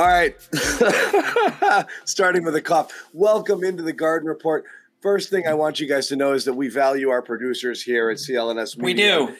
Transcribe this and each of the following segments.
All right. Starting with a cough. Welcome into the Garden Report. First thing I want you guys to know is that we value our producers here at CLNS We do.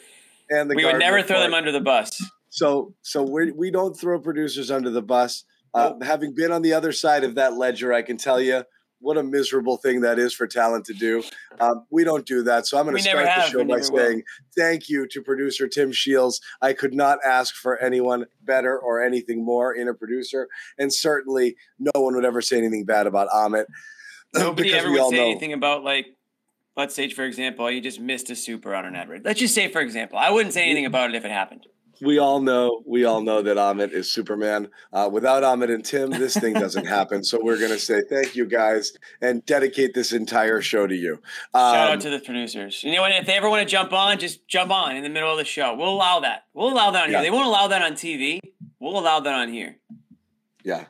And the We would Garden never throw them under the bus. So, so we we don't throw producers under the bus. Uh, having been on the other side of that ledger, I can tell you what a miserable thing that is for talent to do. Um, we don't do that. So I'm going to start the show by never will. saying thank you to producer Tim Shields. I could not ask for anyone better or anything more in a producer, and certainly no one would ever say anything bad about Amit. Nobody because ever we would say know- anything about like, let's say for example, you just missed a super on an advert. Let's just say for example, I wouldn't say anything about it if it happened. We all know we all know that Amit is Superman. Uh, without Amit and Tim, this thing doesn't happen. So we're gonna say thank you guys and dedicate this entire show to you. Um, Shout out to the producers. You know what? If they ever want to jump on, just jump on in the middle of the show. We'll allow that. We'll allow that on Yeah. here. They won't allow that on TV. We'll allow that on here. yeah,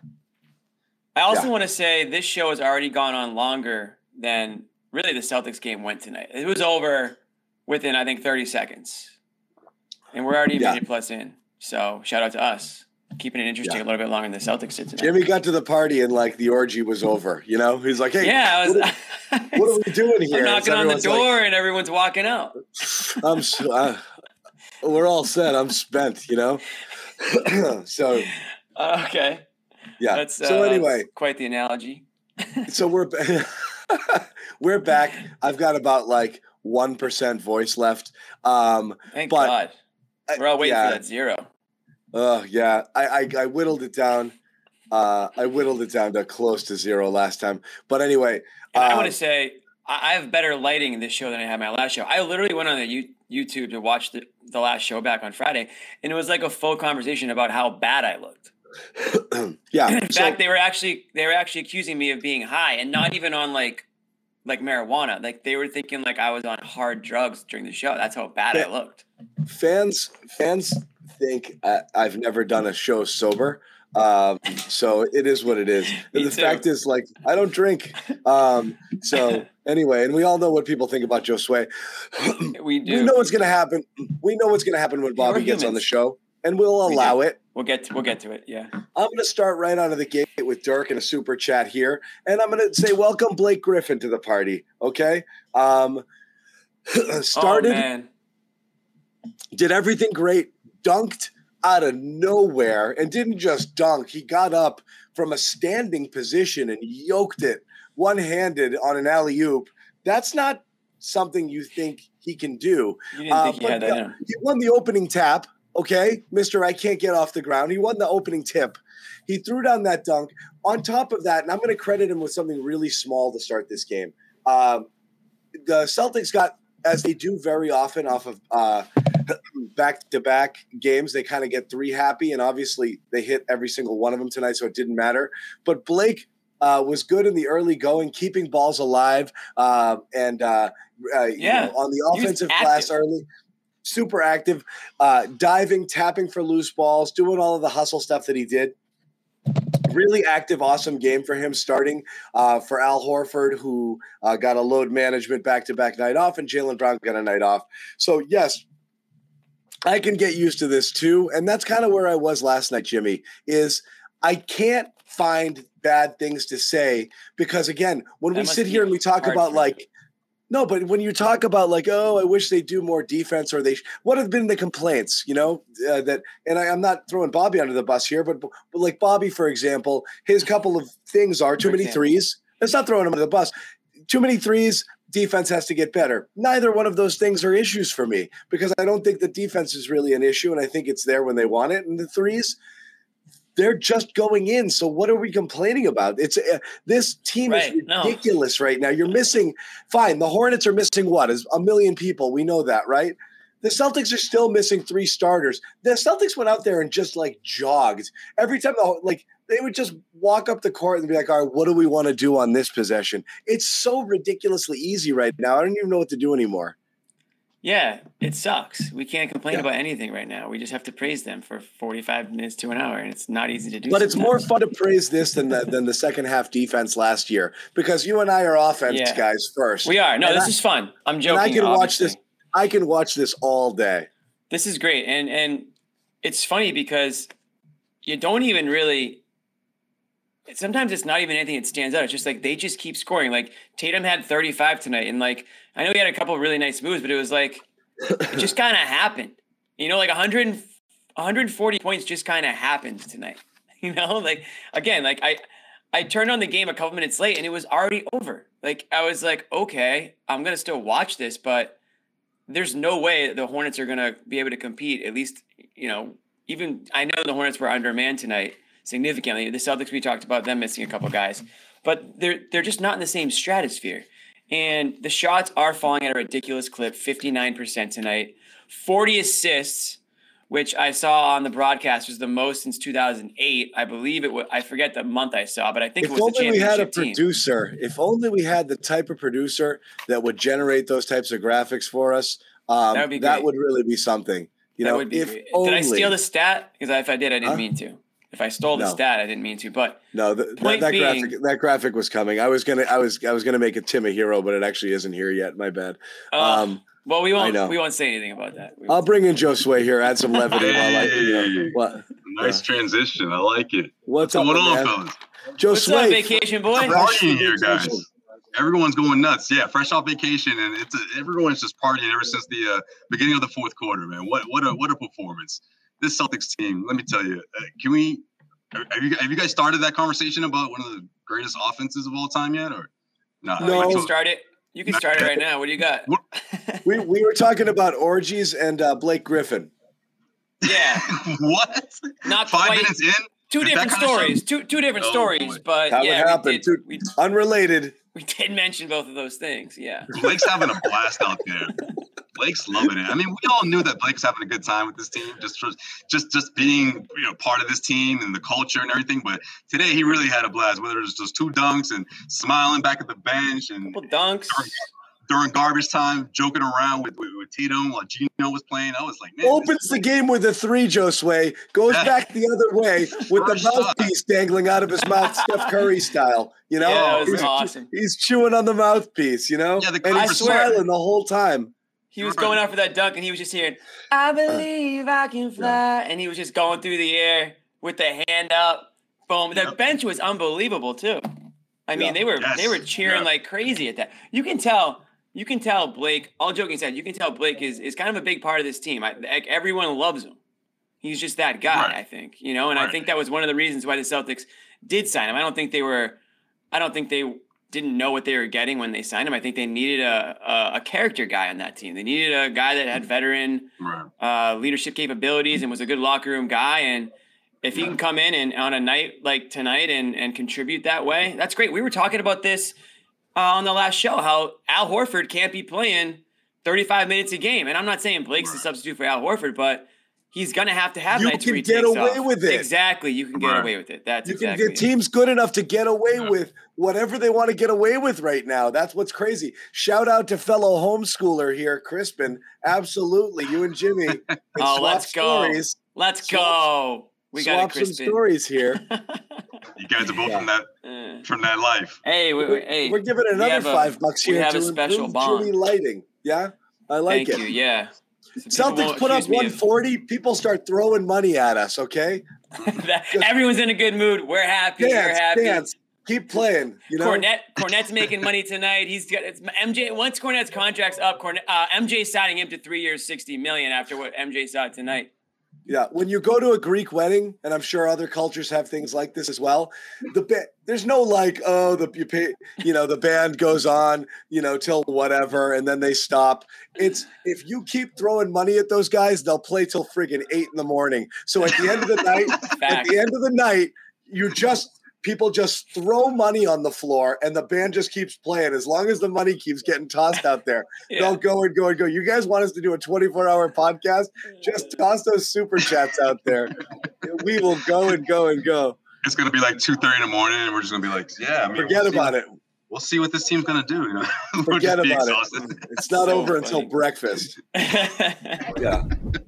I also Yeah. want to say this show has already gone on longer than really the Celtics game went tonight. It was over within I think 30 seconds, and we're already a Yeah. minute plus in. So shout out to us keeping it interesting Yeah. a little bit longer than the Celtics did tonight. Jimmy got to the party and like the orgy was over. You know, he's like, hey, yeah, I was. what, are, what are we doing here? I'm knocking on the everyone's like, door and everyone's walking out. I'm. Uh, we're all set. I'm spent. You know. so Uh, okay, yeah. that's uh, so anyway, quite the analogy. so we're we're back. I've got about like one percent voice left. Um, Thank But- God. We're all waiting yeah. for that zero. Oh yeah, I, I I whittled it down. Uh, I whittled it down to close to zero last time. But anyway, And I uh, want to say I have better lighting in this show than I had my last show. I literally went on the you- YouTube to watch the, the last show back on Friday, and it was like a full conversation about how bad I looked. yeah. In so- fact, they were actually they were actually accusing me of being high, and not even on like like marijuana. Like they were thinking like I was on hard drugs during the show. That's how bad Yeah. I looked. Fans fans think I, I've never done a show sober. Um, so it is what it is. The too. fact is, like, I don't drink. Um, so anyway, and we all know what people think about Joe Sway. We do. we know what's going to happen. We know what's going to happen when Bobby gets on the show, and we'll allow do. it. We'll get to, we'll get to it. Yeah. I'm going to start right out of the gate with Dirk and a super chat here, and I'm going to say welcome Blake Griffin to the party. Okay, um, started Oh, man. Did everything great, dunked out of nowhere, and didn't just dunk. He got up from a standing position and yoked it one handed on an alley oop. That's not something you think he can do. You didn't Uh, think he had that. he won the opening tap. Okay, Mister, I can't get off the ground. He won the opening tip. He threw down that dunk. On top of that, and I'm going to credit him with something really small to start this game. Um, the Celtics got, as they do very often, off of uh, back-to-back games. They kind of get three happy, and obviously they hit every single one of them tonight, so it didn't matter. But Blake uh, was good in the early going, keeping balls alive, uh, and uh, uh, you Yeah. know, on the offensive class early. Super active, uh, diving, tapping for loose balls, doing all of the hustle stuff that he did. Really active, awesome game for him starting uh, for Al Horford, who uh, got a load management back to back night off, and Jaylen Brown got a night off. So, yes, I can get used to this too. And that's kind of where I was last night, Jimmy, is I can't find bad things to say because, again, when That we sit here and we talk about like, No, but when you talk about like, oh, I wish they do more defense, or they, what have been the complaints? You know uh, that, and I, am not throwing Bobby under the bus here, but, but like Bobby, for example, his couple of things are too many threes. Let's not throwing him under the bus. Too many threes. Defense has to get better. Neither one of those things are issues for me because I don't think the defense is really an issue, and I think it's there when they want it. And the threes, they're just going in. So what are we complaining about? It's uh, this team right, is ridiculous no. right now. You're missing. Fine, the Hornets are missing what is a million people. We know that, right? The Celtics are still missing three starters. The Celtics went out there and just like jogged every time. The like they would just walk up the court and be like, "All right, what do we want to do on this possession?" It's so ridiculously easy right now. I don't even know what to do anymore. Yeah, it sucks. We can't complain yeah. about anything right now. We just have to praise them for 45 minutes to an hour, and it's not easy to do. But sometimes. it's more fun to praise this than the, than the second half defense last year because you and I are offense yeah. guys first. We are. No, and this I, is fun. I'm joking. I can obviously. watch this. I can watch this all day. This is great, and and it's funny because you don't even really. Sometimes it's not even anything that stands out. It's just like they just keep scoring. Like Tatum had 35 tonight, and like I know he had a couple of really nice moves, but it was like it just kind of happened. You know, like 100, 140 points just kind of happened tonight. You know, like again, like I I turned on the game a couple minutes late and it was already over. Like I was like, okay, I'm gonna still watch this, but there's no way the Hornets are gonna be able to compete. At least, you know, even I know the Hornets were under man tonight significantly. The Celtics, we talked about them missing a couple guys, but they're they're just not in the same stratosphere. And the shots are falling at a ridiculous clip 59% tonight. 40 assists, which I saw on the broadcast was the most since 2008. I believe it was, I forget the month I saw, but I think if it was only we had a team. producer, if only we had the type of producer that would generate those types of graphics for us, um, that, would that would really be something. You that know, if only, did I steal the stat? Because if I did, I didn't huh? mean to. If I stole the no. stat, I didn't mean to, but no, the, that, that being, graphic that graphic was coming. I was gonna I was I was gonna make a Tim a hero, but it actually isn't here yet. My bad. Uh, um, well, we won't we won't say anything about that. I'll bring in Joe Sway here, add some levity while I you know, what. Nice yeah. transition. I like it. What's, What's up, going on, fellas? Joe What's Sway, up, vacation boy. Partying here, guys. Everyone's going nuts. Yeah, fresh off vacation, and it's a, everyone's just partying ever since the uh, beginning of the fourth quarter. Man, what what a what a performance! This Celtics team. Let me tell you. Uh, can we have you have you guys started that conversation about one of the greatest offenses of all time yet, or not? No, you can start it. You can start it right now. What do you got? we we were talking about orgies and uh, Blake Griffin. Yeah. what? Not five quite. minutes in. Two different stories. Two two different oh, stories, boy. but that yeah, would happen. We did, Two, we, unrelated. We did mention both of those things. Yeah. Blake's having a blast out there. Blake's loving it. I mean, we all knew that Blake's having a good time with this team, just for, just just being you know part of this team and the culture and everything. But today he really had a blast. Whether it was just two dunks and smiling back at the bench and couple dunks during, during garbage time, joking around with, with, with Tatum while Gino was playing. I was like, man, opens the game with a three, Joe Sway goes yeah. back the other way with the mouthpiece dangling out of his mouth, Steph Curry style. You know, yeah, he's, awesome. he's chewing on the mouthpiece. You know, yeah, the and he's smiling the whole time. He was going out for that dunk, and he was just hearing, "I believe I can fly," and he was just going through the air with the hand up. Boom! The yep. bench was unbelievable too. I mean, they were yes. they were cheering like crazy at that. You can tell. You can tell Blake. All joking aside, you can tell Blake is is kind of a big part of this team. I, like, everyone loves him. He's just that guy. Right. I think you know, and right. I think that was one of the reasons why the Celtics did sign him. I don't think they were. I don't think they didn't know what they were getting when they signed him. I think they needed a, a, a character guy on that team. They needed a guy that had veteran uh, leadership capabilities and was a good locker room guy. And if he can come in and on a night like tonight and, and contribute that way, that's great. We were talking about this uh, on the last show, how Al Horford can't be playing 35 minutes a game. And I'm not saying Blake's a substitute for Al Horford, but he's gonna have to have you nights can get away off. with it. Exactly, you can get right. away with it. That's you exactly can get teams good enough to get away yeah. with whatever they want to get away with right now. That's what's crazy. Shout out to fellow homeschooler here, Crispin. Absolutely, you and Jimmy. oh, let's go. Stories. Let's swap, go. We got some stories here. you guys are both yeah. from that from that life. Hey, we, we're, hey, we're giving another five a, bucks here we have to a special improve bond. Jimmy lighting. Yeah, I like it. Thank it. You, yeah. Celtics put up 140. If... People start throwing money at us. Okay. Everyone's in a good mood. We're happy. Dance, We're happy. Dance. keep playing. You know, Kornet Kornet's making money tonight. He's got it's MJ. Once Kornet's contract's up, Kornet, uh, MJ signing him to three years, sixty million after what MJ saw tonight. Yeah, when you go to a Greek wedding, and I'm sure other cultures have things like this as well. The ba- there's no like, oh, the you pay, you know, the band goes on, you know, till whatever, and then they stop. It's if you keep throwing money at those guys, they'll play till friggin' eight in the morning. So at the end of the night, at the end of the night, you just people just throw money on the floor and the band just keeps playing. As long as the money keeps getting tossed out there Yeah. they'll go and go and go. You guys want us to do a 24 hour podcast? Just toss those super chats out there. We will go and go and go. It's gonna be like two thirty in the morning, and we're just gonna be like, yeah, I mean, forget we'll about what- it We'll see what this team's gonna do. You know, forget about exhausted. it it's not So over until breakfast yeah.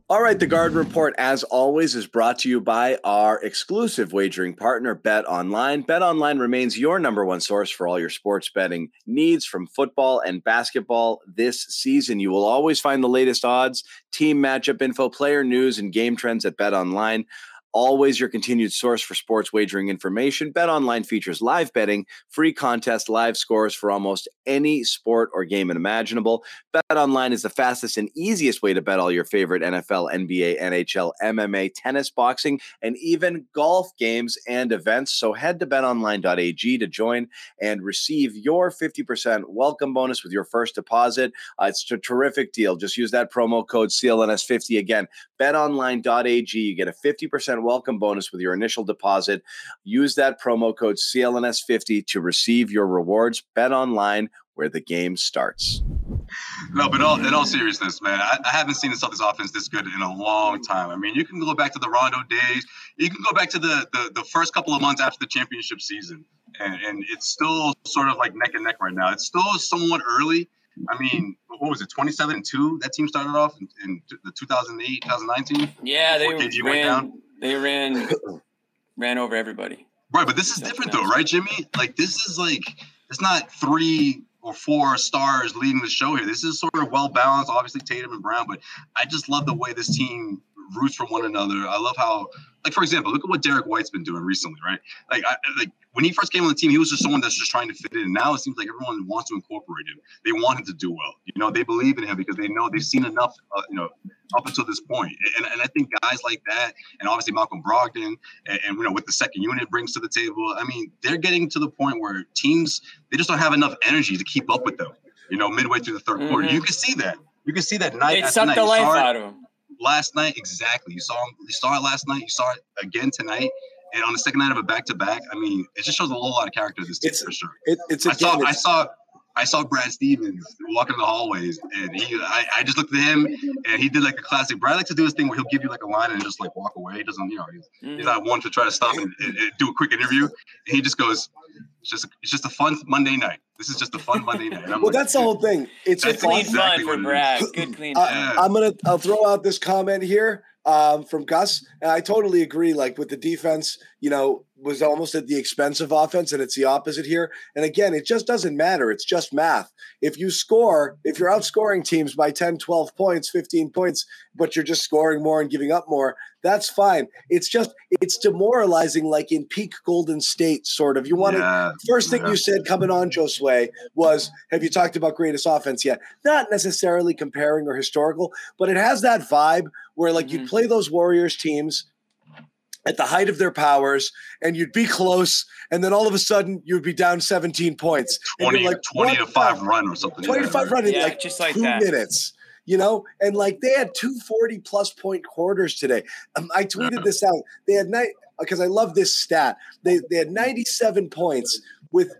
All right, the Guard Report, as always, is brought to you by our exclusive wagering partner, Bet Online. Bet Online remains your number one source for all your sports betting needs from football and basketball this season. You will always find the latest odds, team matchup info, player news, and game trends at Bet Online. Always your continued source for sports wagering information. Bet Online features live betting, free contest, live scores for almost any sport or game imaginable. Bet online is the fastest and easiest way to bet all your favorite NFL, NBA, NHL, MMA, tennis, boxing, and even golf games and events. So head to betonline.ag to join and receive your 50% welcome bonus with your first deposit. Uh, it's a terrific deal. Just use that promo code CLNS50 again. betonline.ag. You get a 50% welcome bonus with your initial deposit. Use that promo code CLNS50 to receive your rewards. Bet online where the game starts. No, but all, in all seriousness, man, I, I haven't seen the Celtics offense this good in a long time. I mean, you can go back to the Rondo days. You can go back to the the, the first couple of months after the championship season, and, and it's still sort of like neck and neck right now. It's still somewhat early. I mean, what was it, 27 and 2? That team started off in, in the 2008, 2019. yeah, they Before KG went ran. Down. They ran ran over everybody. Right, but this is different though, right, Jimmy? Like this is like it's not three or four stars leading the show here. This is sort of well balanced. Obviously Tatum and Brown, but I just love the way this team roots for one another. I love how, like for example, look at what Derrick White's been doing recently, right? Like, I, like when he first came on the team, he was just someone that's just trying to fit in. Now it seems like everyone wants to incorporate him. They want him to do well. You know, they believe in him because they know they've seen enough. Uh, you know, up until this. And, and I think guys like that, and obviously Malcolm Brogdon, and, and you know what the second unit brings to the table. I mean, they're getting to the point where teams they just don't have enough energy to keep up with them. You know, midway through the 3rd quarter, Mhm. you can see that. You can see that night. It sucked night. the life it out of him. Last night, exactly. You saw you saw it last night. You saw it again tonight. And on the second night of a back to back, I mean, it just shows a whole lot of character of this team It's- for sure. It, it's I again, saw, I saw, I saw Brad Stevens walking in the hallways, and he, I, I just looked at him, and he did like a classic. Brad likes to do this thing where he'll give you like a line and just like walk away. He doesn't, you know, he's, Mm-hmm. he's not one to try to stop and, and- and do a quick interview. And he just goes, "It's just, it's just a fun Monday night. This is just a fun Monday night." Well, like, that's the whole thing. It's That's a Clean exactly fun what for. Brad. Good clean I, fun. Yeah. I'm gonna I'll throw out this comment here um, from Gus, and I totally agree. Like with the defense, you know, was almost at the expense of offense, and it's the opposite here. And again, it just doesn't matter. It's just math. If you score, if you're outscoring teams by 10, 12 points, 15 points, but you're just scoring more and giving up more, that's fine. It's just it's demoralizing, like in peak Golden State, sort of. You want to yeah, First thing Yeah. you said coming on, Josue, was Have you talked about greatest offense yet? Not necessarily comparing or historical, but it has that vibe where, like, you'd Mhm. play those Warriors teams at the height of their powers and you'd be close, and then all of a sudden you'd be down 17 points. 20, you're like, 20 to five run or something. 25 yeah, run in Yeah, like, just like two that. minutes. You know, and like they had 240 plus point quarters today. Um, I tweeted this out. They had night because I love this stat. They they had 97 points with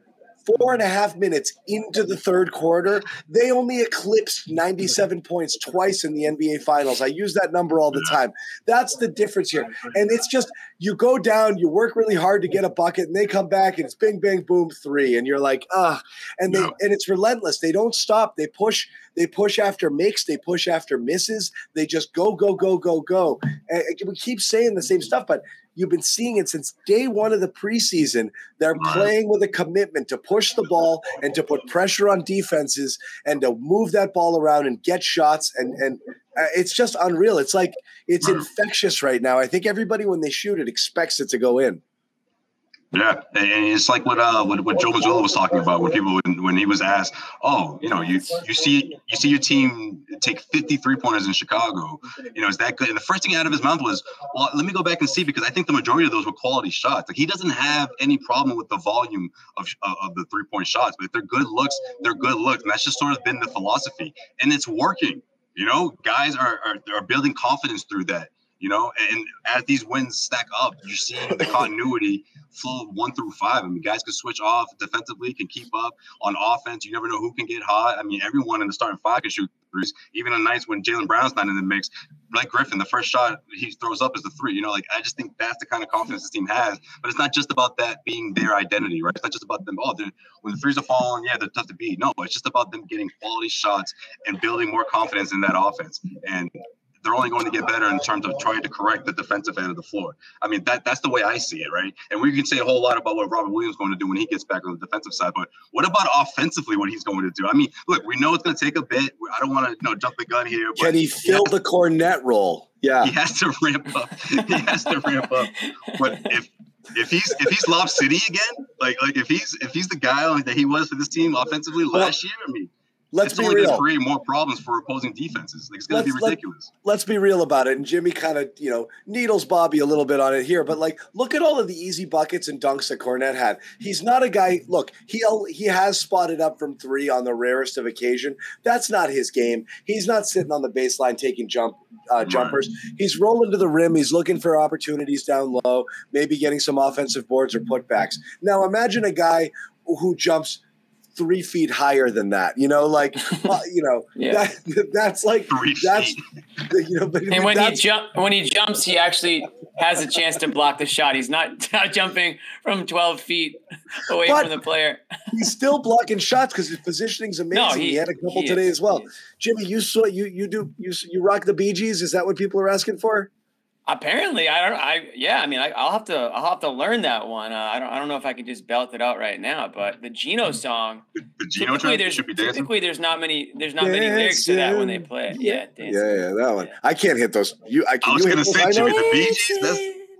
four and a half minutes into the third quarter. They only eclipsed 97 points twice in the NBA finals. I use that number all the time. That's the difference here. And it's just you go down, you work really hard to get a bucket, and they come back and it's bing, bang, boom, three. And you're like, ah, and they Yeah. and it's relentless. They don't stop. They push, they push after makes, they push after misses. They just go, go, go, go, go. And we keep saying the same stuff, but you've been seeing it since day one of the preseason. They're playing with a commitment to push the ball and to put pressure on defenses and to move that ball around and get shots. And and uh, it's just unreal. It's like it's infectious right now. I think everybody when they shoot it expects it to go in. Yeah, and it's like what uh what, what Joe Mazzulla was talking about when people when, when he was asked, oh, you know, you you see you see your team take 53 pointers in Chicago, you know, is that good? And the first thing out of his mouth was, well, let me go back and see because I think the majority of those were quality shots. Like he doesn't have any problem with the volume of of the three point shots, but if they're good looks, they're good looks, and that's just sort of been the philosophy, and it's working. You know, guys are are, are building confidence through that you know, and as these wins stack up, you're seeing the continuity flow one through five. I mean, guys can switch off defensively, can keep up on offense. You never know who can get hot. I mean, everyone in the starting five can shoot threes. Even on nights when Jaylen Brown's not in the mix, like Griffin, the first shot he throws up is the three. You know, like I just think that's the kind of confidence this team has. But it's not just about that being their identity, right? It's not just about them. Oh, when the threes are falling, yeah, they're tough to beat. No, it's just about them getting quality shots and building more confidence in that offense. And they're only going to get better in terms of trying to correct the defensive end of the floor. I mean, that that's the way I see it, right? And we can say a whole lot about what Robert Williams is going to do when he gets back on the defensive side, but what about offensively? What he's going to do? I mean, look, we know it's going to take a bit. I don't want to, you know, jump the gun here. Can he fill the Kornet role? Yeah, he has to ramp up. he has to ramp up. But if if he's if he's Lob City again, like like if he's if he's the guy like that he was for this team offensively last year, I mean let's be real. create more problems for opposing defenses. Like, it's going to be ridiculous. Let, us be real about it. And Jimmy kind of, you know, needles Bobby a little bit on it here, but like, look at all of the easy buckets and dunks that Kornet had. He's not a guy. Look, he he has spotted up from three on the rarest of occasion. That's not his game. He's not sitting on the baseline taking jump uh, jumpers. Right. He's rolling to the rim. He's looking for opportunities down low, maybe getting some offensive boards or putbacks. Now, imagine a guy who jumps three feet higher than that. You know, like uh, you know, yeah. that, that's like three that's feet. you know. But and when he jump when he jumps, he actually has a chance to block the shot. He's not, not jumping from twelve feet away from the player. he's still blocking shots because his positioning's amazing. No, he, he, had a couple today is, as well. Jimmy, you saw you you do you you rock the Bee Gees. Is that what people are asking for? Apparently, I don't. I yeah. I mean, I, will have to. I'll have to learn that one. Uh, I don't. I don't know if I can just belt it out right now. But the Gino hmm. song. The, the Gino track there's, should be dancing. Typically, there's not many. There's not many lyrics to that when they play it. Yeah, dancing. yeah, yeah. That one. Yeah. I can't hit those. You. I, can I was gonna say Jimmy the Bee Gees.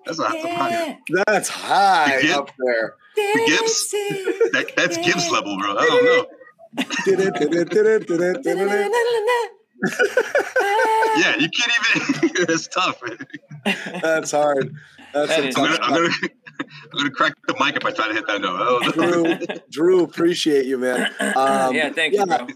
That's that's a high. That's high the up there. The Gibbs. That, that's Gibbs level, bro. I don't know. yeah, you can't even. it's tough. That's hard. That's that I'm, gonna, I'm, gonna, I'm, gonna, crack the mic if I try to hit that note. Drew, Drew, appreciate you, man. Um, yeah, thank yeah, you. Bro.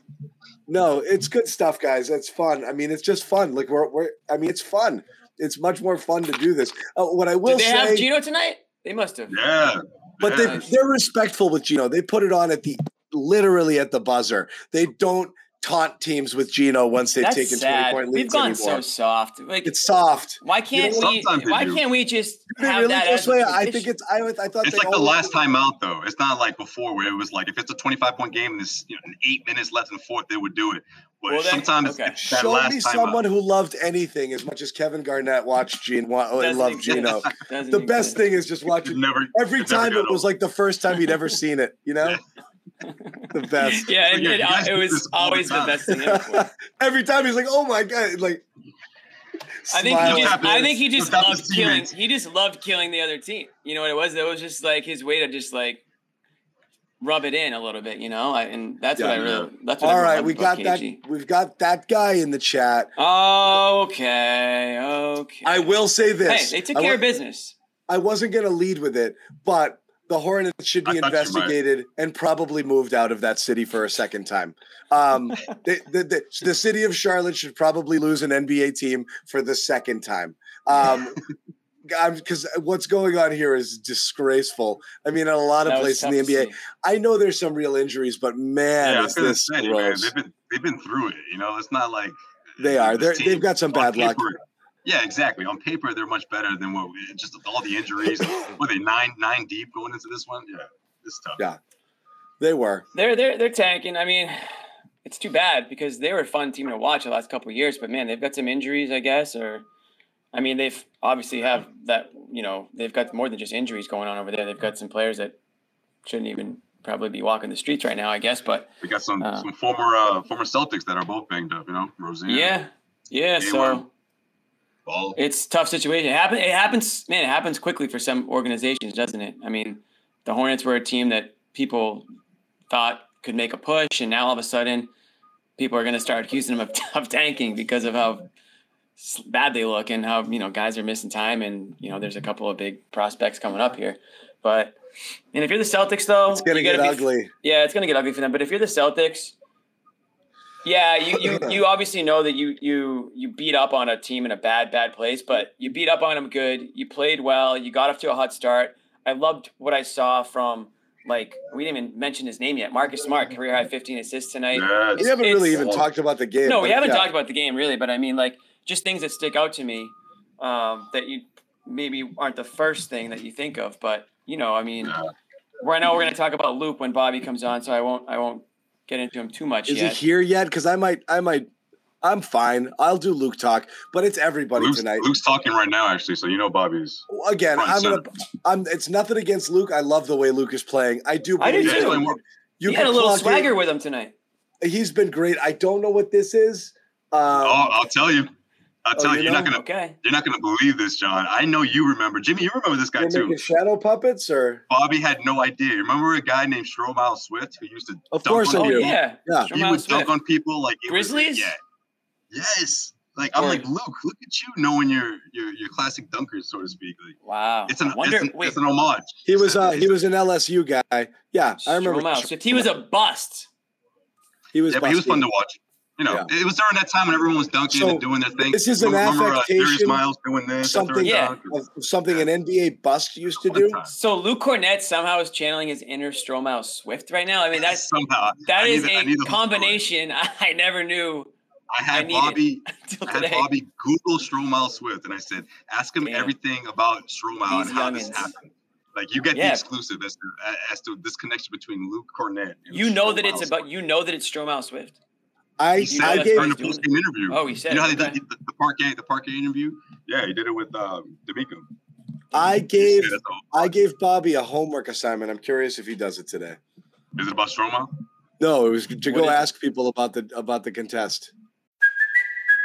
No, it's good stuff, guys. It's fun. I mean, it's just fun. Like we're, we're I mean, it's fun. It's much more fun to do this. Uh, what I will Did they say, have Gino tonight? They must have. Yeah. But yeah. they, they're respectful with Gino. They put it on at the literally at the buzzer. They don't taunt teams with Gino once they've That's taken sad. 20 point leads. We've gone anymore. so soft. Like it's soft. Why can't you know, we? Why can't we just have really that? This way, I think it's. I, I thought it's like the last time out though. It's not like before where it was like if it's a 25 point game and there's you know, eight minutes left in the fourth, they would do it. But well, sometimes okay. show me someone out. who loved anything as much as Kevin Garnett watched Gene and uh, loved Gino. the best thing is just watching. Never, every time it was like the first time he'd ever seen it. You know. The best. Yeah, and, and, uh, it was always the best thing ever. Every time he's like, "Oh my god!" Like, I think he just, I think he just loved killing. He just loved killing the other team. You know what it was? It was just like his way to just like rub it in a little bit, you know. I, and that's yeah, what I really. That's what all right. We got KG. that. We've got that guy in the chat. Okay. Okay. I will say this. Hey, they took I care of business. I wasn't going to lead with it, but the Hornets should be investigated and probably moved out of that city for a second time. Um, the, the, the, the, city of Charlotte should probably lose an NBA team for the second time. Um, because what's going on here is disgraceful. I mean, in a lot of that places in the NBA, I know there's some real injuries, but man, yeah, is this say. Man, they've been they've been through it. You know, it's not like they are. They're, they've got some bad luck. Yeah, exactly. On paper, they're much better than what we, just all the injuries. were they nine nine deep going into this one? Yeah, it's tough. Yeah, they were. They're they're they're tanking. I mean, it's too bad because they were a fun team to watch the last couple of years. But man, they've got some injuries, I guess, or I mean, they've obviously have that. You know, they've got more than just injuries going on over there. They've got some players that shouldn't even probably be walking the streets right now, I guess. But we got some uh, some former uh, former Celtics that are both banged up. You know, Rozier. Yeah, yeah. So Ball. It's tough situation. It happens. It happens, man. It happens quickly for some organizations, doesn't it? I mean, the Hornets were a team that people thought could make a push, and now all of a sudden, people are going to start accusing them of, of tanking because of how bad they look and how you know guys are missing time, and you know there's a couple of big prospects coming up here. But and if you're the Celtics, though, It's gonna get gotta be- ugly. yeah, it's gonna get ugly for them. But if you're the Celtics, yeah, you you you obviously know that you you you beat up on a team in a bad bad place, but you beat up on them good. You played well. You got off to a hot start. I loved what I saw from like we didn't even mention his name yet. Marcus Smart, career high 15 assists tonight. Yes. We haven't really It's- even talked about the game. No, we haven't yeah. talked about the game really, but I mean like just things that stick out to me um, that you maybe aren't the first thing that you think of, but you know, I mean, right now we're going to talk about Luke when Bobby comes on, so I won't I won't get into him too much Is yet. he here yet? Because I might, I might, I'm fine. I'll do Luke talk, but it's everybody Luke's, tonight. Luke's talking right now, actually. So you know Bobby's. Again, I'm gonna, I'm. It's nothing against Luke. I love the way Luke is playing. I do. I do too. that You he had a little swagger in. with him tonight. He's been great. I don't know what this is. Um, oh, I'll tell you. I'll Oh, tell you you. You're not gonna. Okay. You're not gonna believe this, John. I know you remember. Jimmy, you remember this guy you're too. shadow puppets, or Bobby had no idea. You Remember a guy named Stromile Swift who used to Of dunk course on I Oh do. people? yeah. Yeah. He Jamal would Swift. dunk on people like it was- Grizzlies? yeah. Yes. Like I'm Or- like Luke. Look at you knowing your your your classic dunkers, so to speak. Like Wow. it's an, wonder. it's, an wait, it's an homage. he was. Uh, he was an LSU guy. Yeah, I remember. Stromile Swift. He was a bust. He was. yeah, but he was fun to watch. You know, Yeah. it was during that time when everyone was dunking So, and doing their thing. this is an remember, uh, Darius affectation, Miles doing this, something- something. Yeah. Of something an NBA bust used to Fun do. time. So Luke Kornet somehow is channeling his inner Stromile Swift right now. I mean, that's somehow that I is need the- I a need the whole story. combination I never knew I I had need it. Bobby. I had today. Bobby Google Stromile Swift, and I said, "Ask him Damn. everything about Stromile These and how this happened." Like you get Yeah. the exclusive as to as to this connection between Luke Kornet. And You know that Stromile it's Swift. about. You know that it's Stromile Swift. I, He said I gave during the doing post game interview. Oh, he said You know how it, they okay. did the, the parquet, the parquet interview? Yeah, he did it with um, D'Amico. I gave said that's all. I gave Bobby a homework assignment. I'm curious if he does it today. Is it about Stromile? No, it was to What go is it? ask people about the about the contest.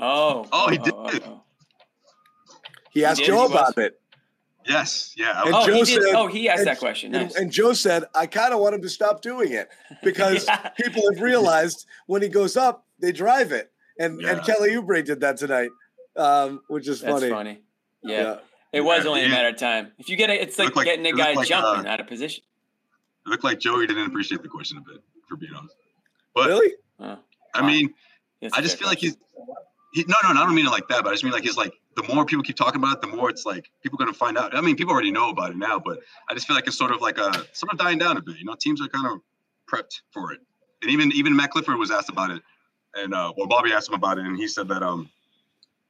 Oh. Oh, he did. oh. He asked did, Joe he about it. Yes, yeah. And Oh, Joe he did. said- oh, he asked and- that question. And, Nice. and Joe said, I kind of want him to stop doing it because Yeah. people have realized when he goes up, they drive it. And and Kelly Oubre did that tonight, um, which is That's funny. funny. Yeah. It was Yeah, only a matter of time. If you get it, it's like, looked like- getting a guy like, jumping uh, out of position. It looked like Joey didn't appreciate the question a bit, for being honest. But Really? Oh, I mean, that's I just feel like he's he, no, no, no, I don't mean it like that, but I just mean like he's like the more people keep talking about it, the more it's like people are gonna find out. I mean, people already know about it now, but I just feel like it's sort of like a sort of dying down a bit. You know, teams are kind of prepped for it, and even even Matt Clifford was asked about it, and uh, well, Bobby asked him about it, and he said that um,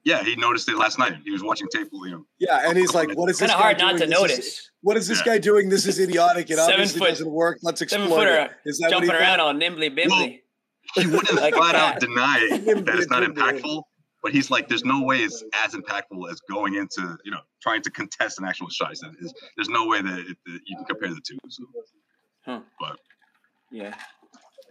yeah, he noticed it last night. He was watching tape, you know. Yeah, and he's like, "What is this Kind of guy hard not to doing? This is- what is this Yeah. guy doing? This is idiotic. It Seven obviously foot- doesn't work. Let's explore Seven footer that what he jumping around on all nimbly bimbly. He wouldn't Like a flat out deny that it's not impactful, but he's like, there's no way it's as impactful as going into, you know, trying to contest an actual shot. He said, "There's- there's no way that, it, that you can compare the two. So, Huh. but Yeah.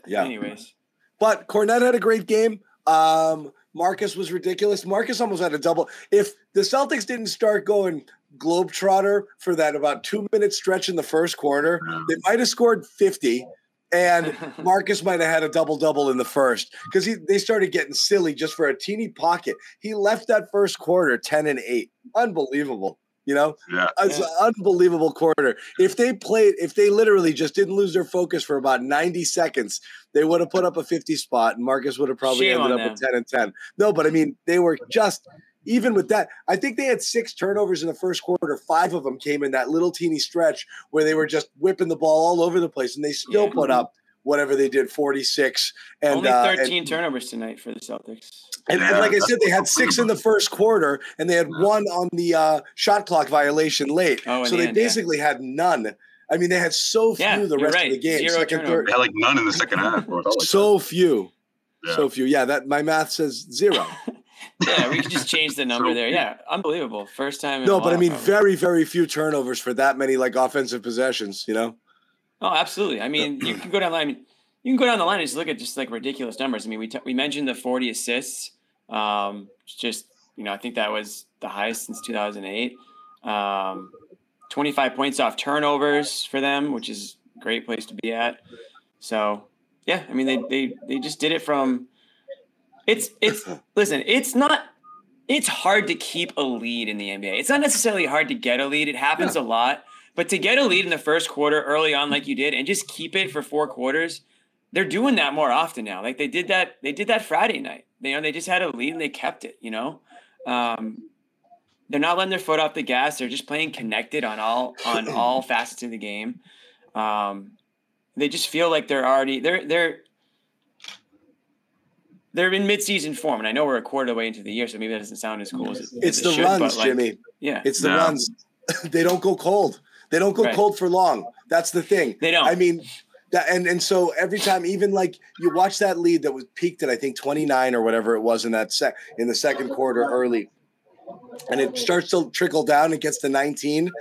Yeah, Anyways. but Kornet had a great game. Um, Marcus was ridiculous. Marcus almost had a double. If the Celtics didn't start going globetrotter for that about two minute stretch in the first quarter, they might have scored 50. And Marcus might have had a double double in the first because he they started getting silly just for a teeny pocket. He left that first quarter 10 and 8. Unbelievable. You know, yeah, it's an unbelievable quarter. If they played, if they literally just didn't lose their focus for about 90 seconds, they would have put up a 50 spot and Marcus would have probably Shame ended on up with 10 and 10. No, but I mean, they were just even with that, I think they had six turnovers in the first quarter. Five of them came in that little teeny stretch where they were just whipping the ball all over the place, and they still Yeah. put up whatever they did, 46. And Only uh, and- 13 turnovers tonight for the Celtics. and, and like I said, they had six in the first quarter, and they had one on the uh, shot clock violation late. Oh, in so the they end, yeah. basically had none. I mean, they had so few Yeah, the rest right. of the game. Zero second, turnovers. They had like none in the second half. Bro. It felt like so few, Yeah. so few. Yeah, that my math says zero. Yeah, we could just change the number So- there. Yeah, unbelievable. First time. In no, but I mean, probably. very, very few turnovers for that many like offensive possessions. You know, Oh, absolutely. I mean, you can go down the line. You can go down the line and just look at just like ridiculous numbers. I mean, we t- we mentioned the 40 assists. Um, just you know, I think that was the highest since 2008. Um, 25 points off turnovers for them, which is a great place to be at. So, yeah, I mean, they they they just did it from. It's it's listen. It's not. It's hard to keep a lead in the NBA. It's not necessarily hard to get a lead. It happens a lot. But to get a lead in the first quarter early on, like you did, and just keep it for four quarters, they're doing that more often now. Like they did that, they did that Friday night. They, you know, they just had a lead and they kept it. You know, um, they're not letting their foot off the gas. They're just playing connected on all on all facets of the game. Um, they just feel like they're already they're they're they're in midseason form, and I know we're a quarter away into the year, so maybe that doesn't sound as cool as it, it's as the it should, runs, but, like, Jimmy. Yeah, It's the Yeah. runs. they don't go cold. They don't go Right. cold for long. That's the thing. They don't. I mean, that, and and so every time, even like you watch that lead that was peaked at I think 29 or whatever it was in that sec in the second quarter early, and it starts to trickle down. It gets to 19.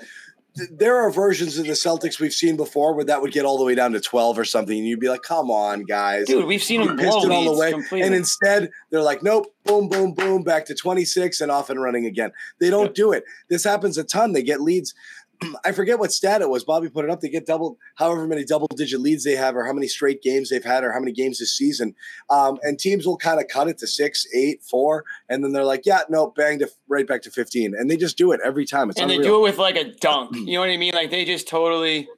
Th- There are versions of the Celtics we've seen before where that would get all the way down to 12 or something, and you'd be like, "Come on, guys!" dude, we've seen them blow it all the way. completely. And instead, they're like, nope, boom, boom, boom, back to 26 and off and running again. They don't do it. This happens a ton. They get leads. I forget what stat it was. Bobby put it up. They get double, however many double digit leads they have, or how many straight games they've had, or how many games this season. Um, and teams will kind of cut it to six, eight, four, and then they're like, yeah, no, bang to right back to 15. And they just do it every time. It's and they do it with like a dunk. You know what I mean? Like they just totally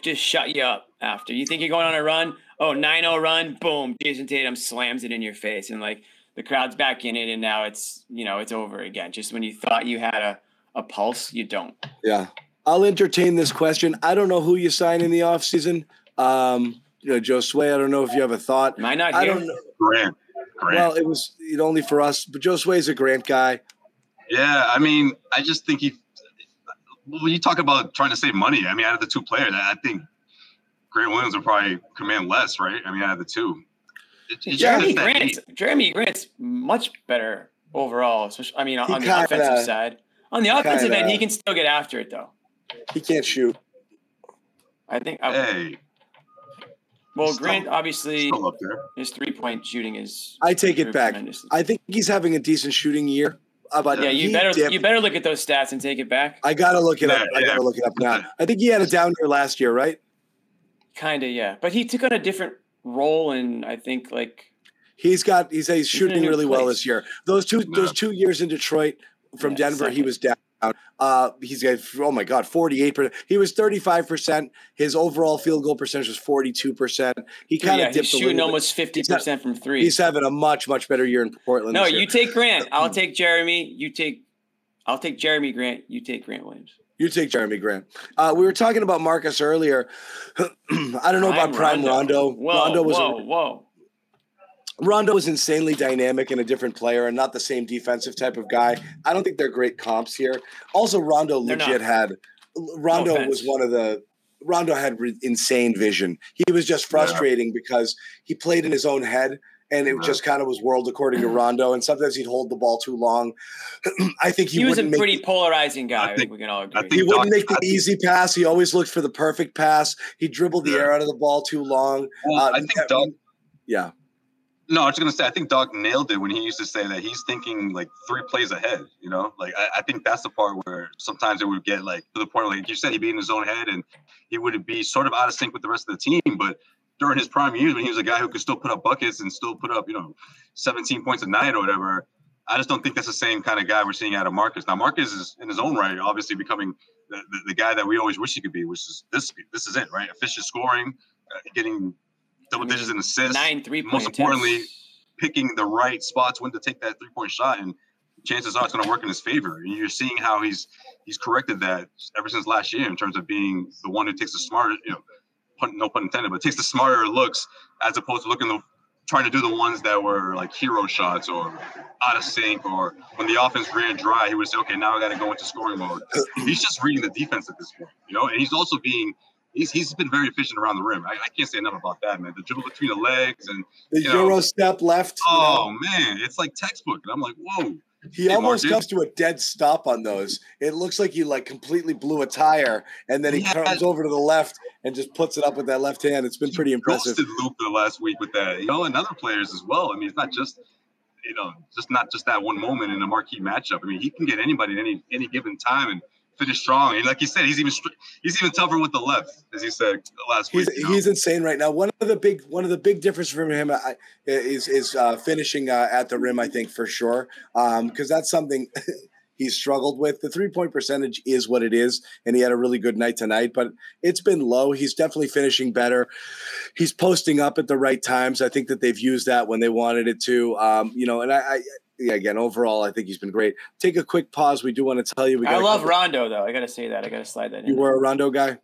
just shut you up after. You think you're going on a run? Oh, 9-0 run, boom, Jayson Tatum slams it in your face. And like the crowd's back in it, and now it's you know, it's over again. Just when you thought you had a, a pulse, you don't. Yeah. I'll entertain this question. I don't know who you sign in the offseason. Um, you know, Joe Sway, I don't know if you have a thought. Am I not I here? don't know. Grant. Grant. Well, it was it only for us, but Joe Sway's a Grant guy. Yeah, I mean, I just think he. When you talk about trying to save money, I mean, out of the two players, I I think Grant Williams would probably command less, right? I mean, out of the two. It- it's Jerami just Grant, Jerami Grant's much better overall. Especially, I mean, on, He on the kinda- offensive side. On the offensive end, kinda- he can still get after it though. He can't shoot. I think. I, Hey, well, still- Grant obviously still up there. his three point shooting is. I take it back. I think he's having a decent shooting year. But Yeah, you better dipped. you better look at those stats and take it back. I gotta look it up. Yeah, I gotta look it up now. I think he had a down year last year, right? Kind of, yeah. But he took on a different role, and I think like He's got he's he's a shooting new really well this year. Those two Yeah. those two years in Detroit from Yeah, Denver, he was down. Uh, he's got oh my god, forty eight percent. He was thirty five percent. His overall field goal percentage was forty two percent. He kind yeah, of he's dipped a shooting almost fifty percent from three. He's having a much much better year in Portland. No, you take Grant. I'll take Jerami. You take. I'll take Jerami Grant. You take Grant Williams. You take Jerami Grant. Uh, we were talking about Marcus earlier. I don't know about Prime Rondo. Whoa, Rondo was whoa, whoa. Rondo was insanely dynamic and a different player and not the same defensive type of guy. I don't think they're great comps here. Also, Rondo They're legit not. had Rondo offense. was one of the Rondo had re- insane vision. He was just frustrating because he played in his own head and it just kind of was world according to Rondo. And sometimes he'd hold the ball too long. I think he, He, was a wouldn't make pretty polarizing guy. I I think, think- we can all agree. I think he wouldn't Doc- make the I think- easy pass. He always looked for the perfect pass. He dribbled the Yeah. air out of the ball too long. Well, Uh, I think Doc. Yeah. No, I was gonna say I think Doc nailed it when he used to say that he's thinking like three plays ahead. You know, like I, I think that's the part where sometimes it would get like to the point where, like you said, he'd be in his own head and he would be sort of out of sync with the rest of the team. But during his prime years, when he was a guy who could still put up buckets and still put up, you know, 17 points a night or whatever, I just don't think that's the same kind of guy we're seeing out of Marcus. Now, Marcus is in his own right, obviously becoming the, the, the guy that we always wish he could be, which is this. This is it, right? Efficient scoring, uh, getting double digits in assists. Nine three Most importantly, picking the right spots when to take that three point shot, and chances are it's going to work in his favor. And you're seeing how he's he's corrected that ever since last year in terms of being the one who takes the smarter, you know, pun, no pun intended, but takes the smarter looks as opposed to looking the trying to do the ones that were like hero shots or out of sync or when the offense ran dry, he would say, okay, now I got to go into scoring mode. He's just reading the defense at this point, you know, and he's also being he's he's been very efficient around the rim. I, I, can't say enough about that, man. The dribble between the legs and the Euro know, step left. Oh know. man, it's like textbook. And I'm like, whoa. He hey, almost comes to a dead stop on those. It looks like he like completely blew a tire, and then he yeah. turns over to the left and just puts it up with that left hand. It's been he pretty impressive. Luke the last week with that, you know, and other players as well. I mean, it's not just you know, just not just that one moment in a marquee matchup. I mean, he can get anybody at any any given time and finish strong. And like you said, he's even he's even tougher with the left, as you said last week. He's, you know? he's insane right now. One of the big one of the big differences from him is is uh, finishing uh, at the rim. I think for sure, because um, that's something. he's struggled with. The three point percentage is what it is, and he had a really good night tonight, but it's been low. He's definitely finishing better. He's posting up at the right times. I think that they've used that when they wanted it to. Um, you know, and I, I yeah, again, overall, I think he's been great. Take a quick pause. We do want to tell you. We I love Rondo, though. I got to say that. I got to slide that in. You were a Rondo guy? A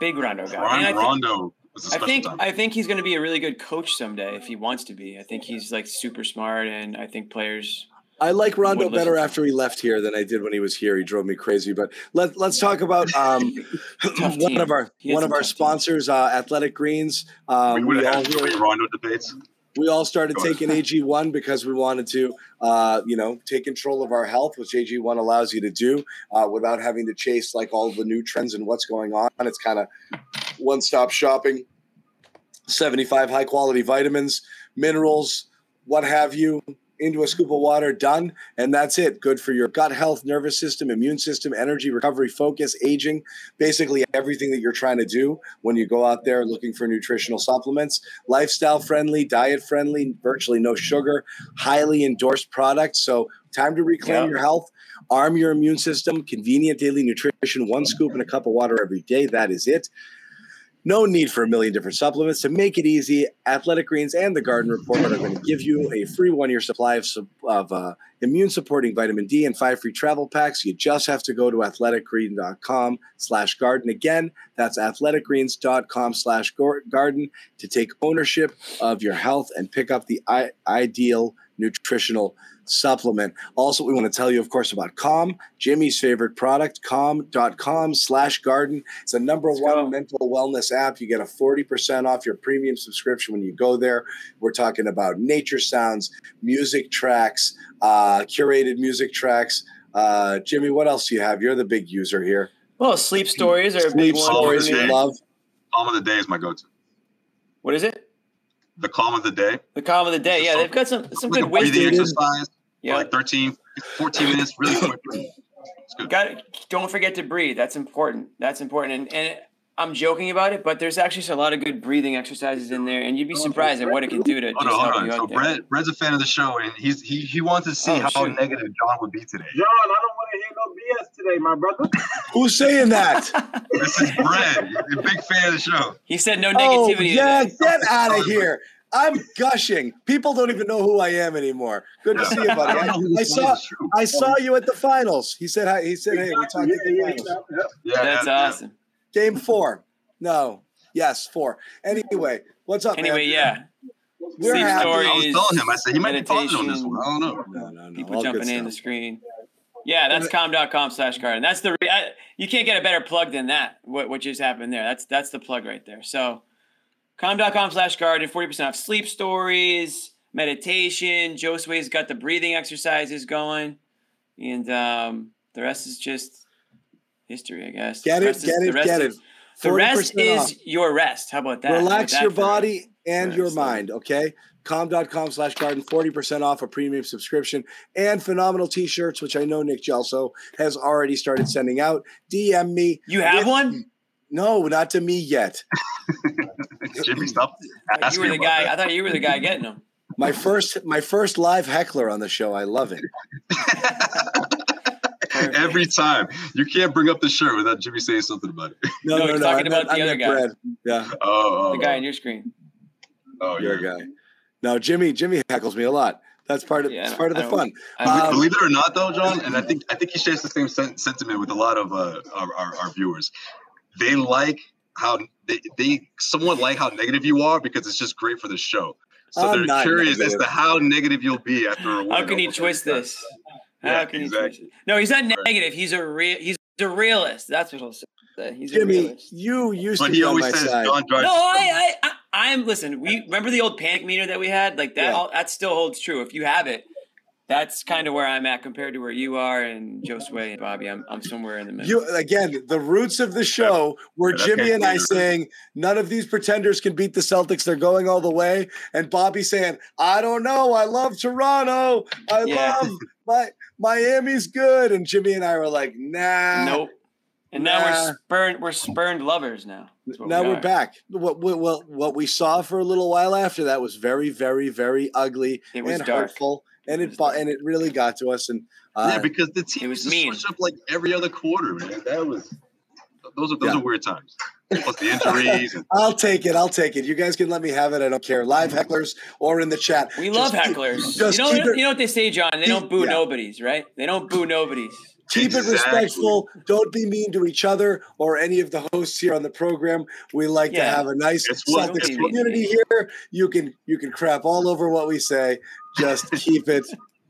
big Rondo guy. Ron, I Rondo. I think time. I think he's going to be a really good coach someday if he wants to be. I think he's like super smart, and I think players. I like Rondo better after he left here than I did when he was here. He drove me crazy. But let let's talk about um, one of our one of our sponsors, uh, Athletic Greens. Um, we would have Rondo debates we all started taking AG1 because we wanted to, uh, you know, take control of our health, which AG1 allows you to do uh, without having to chase like all the new trends and what's going on. It's kind of one stop shopping, 75 high quality vitamins, minerals, what have you into a scoop of water, done, and that's it. Good for your gut health, nervous system, immune system, energy, recovery, focus, aging, basically everything that you're trying to do when you go out there looking for nutritional supplements. Lifestyle friendly, diet friendly, virtually no sugar, highly endorsed products. So, time to reclaim yeah. your health. Arm your immune system, convenient daily nutrition, one scoop in a cup of water every day. That is it. No need for a million different supplements. To make it easy, Athletic Greens and the Garden Report are going to give you a free one year supply of, of uh, immune supporting vitamin D and five free travel packs. You just have to go to athleticgreen.com slash garden. Again, that's athleticgreens.com slash garden to take ownership of your health and pick up the I- ideal nutritional supplement. Also, we want to tell you, of course, about Calm, Jimmy's favorite product, calm.com slash garden. It's a number Let's one go. mental wellness app. You get a 40% off your premium subscription when you go there. We're talking about nature sounds, music tracks, uh, curated music tracks. Uh, Jimmy, what else do you have? You're the big user here. Well, sleep stories are sleep a big stories we love. Calm of the day is my go-to. What is it? The calm of the day. The calm of the day. Yeah, they've got some some like good wisdom. exercise. Yeah. like 13, 14 minutes, really quick. Got don't forget to breathe. That's important. That's important. And, and I'm joking about it, but there's actually a lot of good breathing exercises in there, and you'd be surprised at what it can do to. Hold on, hold on. So Brett, Brett's a fan of the show, and he's he he wants to see oh, how shoot. negative John would be today. John, I don't want to hear no BS today, my brother. Who's saying that? this is Brett, a big fan of the show. He said no oh, negativity. Oh, yeah, get out of here. I'm gushing. People don't even know who I am anymore. Good to see you, buddy. I, I saw I saw you at the finals. He said hi, he said, "Hey, we talked at the finals." Yeah, that's awesome. Game four. No. Yes, four. Anyway, what's up? Anyway, man? yeah. We're Sleep happy. stories. I was telling him. I said he might be pausing on this one. I don't know. No, no, no. People All jumping in the screen. Yeah, that's calm.com slash garden. That's the I, you can't get a better plug than that. What what just happened there? That's that's the plug right there. So calm.com slash garden, 40% off sleep stories, meditation. Josue's got the breathing exercises going. And um, the rest is just history, I guess. Get it, get it, get it. The rest is off. your rest. How about that? Relax that your body and your mind, okay? calm.com slash garden 40% off a premium subscription and phenomenal t-shirts which i know nick gelso has already started sending out dm me you have one no not to me yet Jimmy, stop. You were the guy. That. I thought you were the guy getting them. My first, my first live heckler on the show. I love it. Every time you can't bring up the shirt without Jimmy saying something about it. No, No, no, he's no. talking I about meant- the I other guy. Brad. Yeah, Oh, oh, The guy on your screen. oh, your yeah. guy. No, Jimmy. Jimmy heckles me a lot. That's part of. Yeah, it's part of the fun. Um, Believe it or not, though, John, and I think I think he shares the same sen- sentiment with a lot of uh, our, our our viewers. They like how they, they somewhat like how negative you are because it's just great for the show. So I'm they're curious negative. as to how negative you'll be after a win. How can he over twist this? How Yeah, can exactly. twist it? No, he's not negative. He's a real. He's a realist. That's what he'll say. He's a Jimmy, realist. you used But to he be on always my says side. John drives. No, I, I, I, I'm. Listen, we remember the old panic meter that we had. Like that. Yeah. All, that still holds true. If you have it, that's kind of where I'm at compared to where you are and Josue and Bobby. I'm, I'm somewhere in the middle. You again, the roots of the show were Yeah, Jimmy and I saying none of these pretenders can beat the Celtics. They're going all the way, and Bobby saying, "I don't know. I love Toronto. I Yeah. love my Miami's good." And Jimmy and I were like, "Nah, nope. And now Nah. we're spurned. We're spurned lovers now. Now we we are are. back. What, what what what we saw for a little while after that was very, very, very ugly It was and dark. hurtful, and It it, was bu- dark. and it really got to us. And uh, yeah, because the team was was mean. switched up like every other quarter, man. That was those are those Yeah. are weird times. Plus the injuries. And, I'll take it. I'll take it. You guys can let me have it. I don't care. Live hecklers or in the chat. We love Just keep- hecklers. just you know, keep it- you know what they say, John? They don't boo yeah. nobodies, right? They don't boo nobodies. Keep Exactly. it respectful. Don't be mean to each other or any of the hosts here on the program. We like to have a nice Celtics community here. You can you can crap all over what we say. Just keep it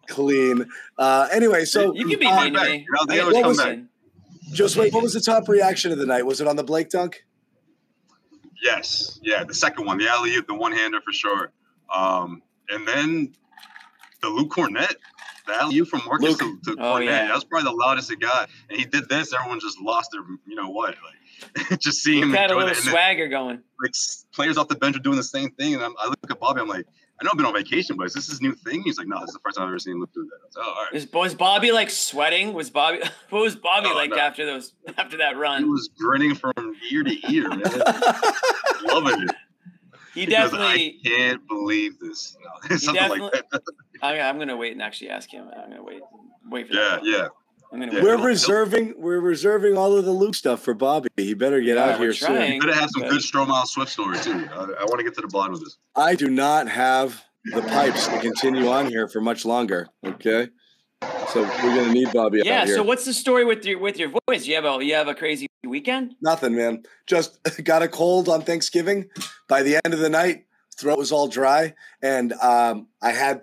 clean. Uh, anyway, so You can be uh, mean to me. Now the I- others come listen, just wait. What was the top reaction of the night? Was it on the Blake dunk? yes, yeah, the second one, the alley oop, the one hander for sure. Um, and then the Luke Kornet, the alley oop from Marcus Luke. to, to Oh, Kornet. yeah. That was probably the loudest it got. And he did this, everyone just lost their, you know what, like just seeing him Luke had a little it. And then, swagger going. like players off the bench are doing the same thing. And I'm, I look at Bobby, I'm like, I know I've been on vacation, but is this his new thing? He's like, no, this is the first time I've ever seen Luke do that. I was oh, all right. Was, was Bobby like sweating? Was Bobby? What was Bobby Oh, like no. after those? After that run? He was grinning from ear to ear, man. Loving it. He definitely. I can't believe this. No, Something like that. I, I'm gonna wait and actually ask him. I'm gonna wait. Wait for Yeah, that. yeah. I'm gonna Yeah. We're reserving. We're reserving all of the Luke stuff for Bobby. He better get Yeah, out we're here soon. trying. Could have some But- good Stromile Swift story too. I, I want to get to the bottom of this. I do not have the pipes to continue on here for much longer. Okay, so we're gonna need Bobby Yeah. out here. So what's the story with your with your voice? You have a you have a crazy weekend. Nothing, man. Just got a cold on Thanksgiving. By the end of the night, throat was all dry, and um, I had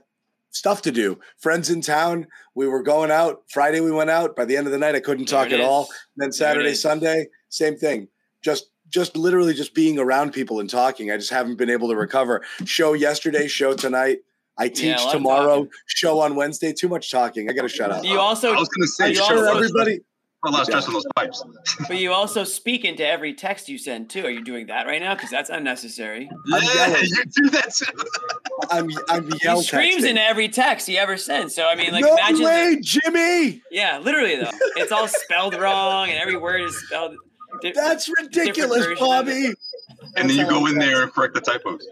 stuff to do. Friends in town. We were going out. Friday we went out. By the end of the night, I couldn't There talk it at all. is. Then Saturday. Sunday, same thing. Just just literally just being around people and talking. I just haven't been able to recover. Show yesterday, show tonight. I teach a lot of tomorrow. talking. Show on Wednesday. Too much talking. I got to shut up. You also, I was gonna say, you sure, Sure, everybody. Put a lot of stress on those pipes. but you also speak into every text you send too. Are you doing that right now? Because that's unnecessary. Yeah, you do that too. I'm I'm He screams texting. into every text he ever sends. So I mean, like, no imagine. the- way, Jimmy. yeah, literally though, it's all spelled wrong and every word is spelled. di- That's ridiculous, Bobby. And then you go in there and correct the typos.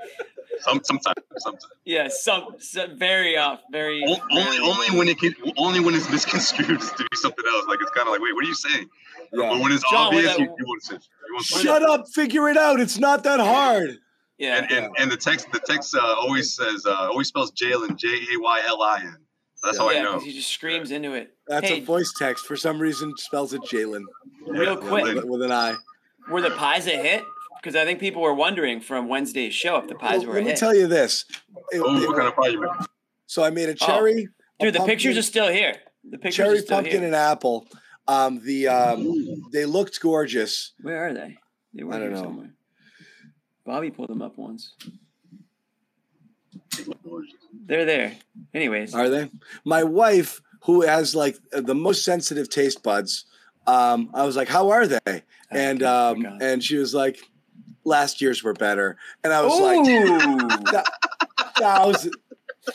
Some, sometimes, sometimes. Yeah, some, some very off, very. O- Only, only when it can, only when it's misconstrued to be something else. Like it's kind of like, wait, what are you saying? Yeah. But when it's John, obvious, a- you, you want to say, you want to say. Shut up. Figure it out. It's not that hard. Yeah, And, and, and the text, the text uh, always says, uh, always spells Jalen, J A Y L I N. That's how I know. he just screams into it. That's hey, a voice text. For some reason, spells it Jalen real Yeah, quick, with, with an I. were the pies a hit? Because I think people were wondering from Wednesday's show if the pies Well, were let a me hit. tell you this. It- Oh, it- what kind of pie you make? so I made a Oh, cherry, a Dude, the pictures are still here. The pictures cherry are still pumpkin here. and apple. Um, the um, they looked gorgeous. Where are they? They were I don't here know. somewhere. Bobby pulled them up once. They're there. Anyways, Are they? My wife, who has like the most sensitive taste buds, um, I was like, "How are they?" And Oh, um, God. and she was like, "Last year's were better." And I was like, thousand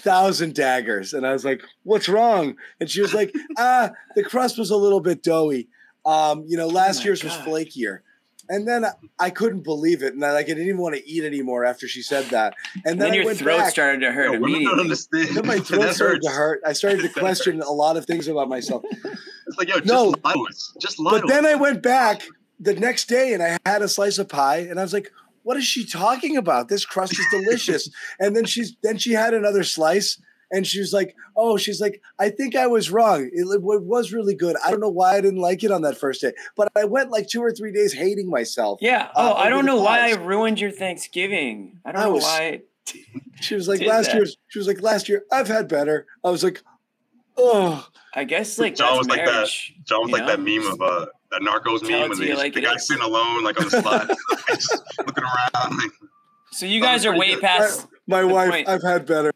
thousand daggers and i was like what's wrong and she was like ah the crust was a little bit doughy um you know last my year's was flakier And then I, I couldn't believe it, and I like I didn't even want to eat anymore after she said that. And And then, then your went throat back, started to hurt Yo, women don't immediately. understand. Then my throat That started to hurt. I started to question a lot of things about myself. It's like, yo, just No. lie to us. Just lie But to then us. I went back the next day and I had a slice of pie, and I was like, "What is she talking about? This crust is delicious." and then she's then she had another slice, and she was like, "Oh, she's like, I think I was wrong. It, it was really good. I don't know why I didn't like it on that first day, but I went like two or three days hating myself." Yeah. uh, Oh, I don't the know why I ruined your Thanksgiving. I don't I know was- why. She was like last that. year. She was like last year. I've had better. I was like, oh, I guess like John that's was like that. marriage. John was you like that meme of uh, that Narcos meme when to they, you like the it guy sitting alone, like on the spot, just looking around. Like, So you guys are way my, past. my the wife. point. I've had better.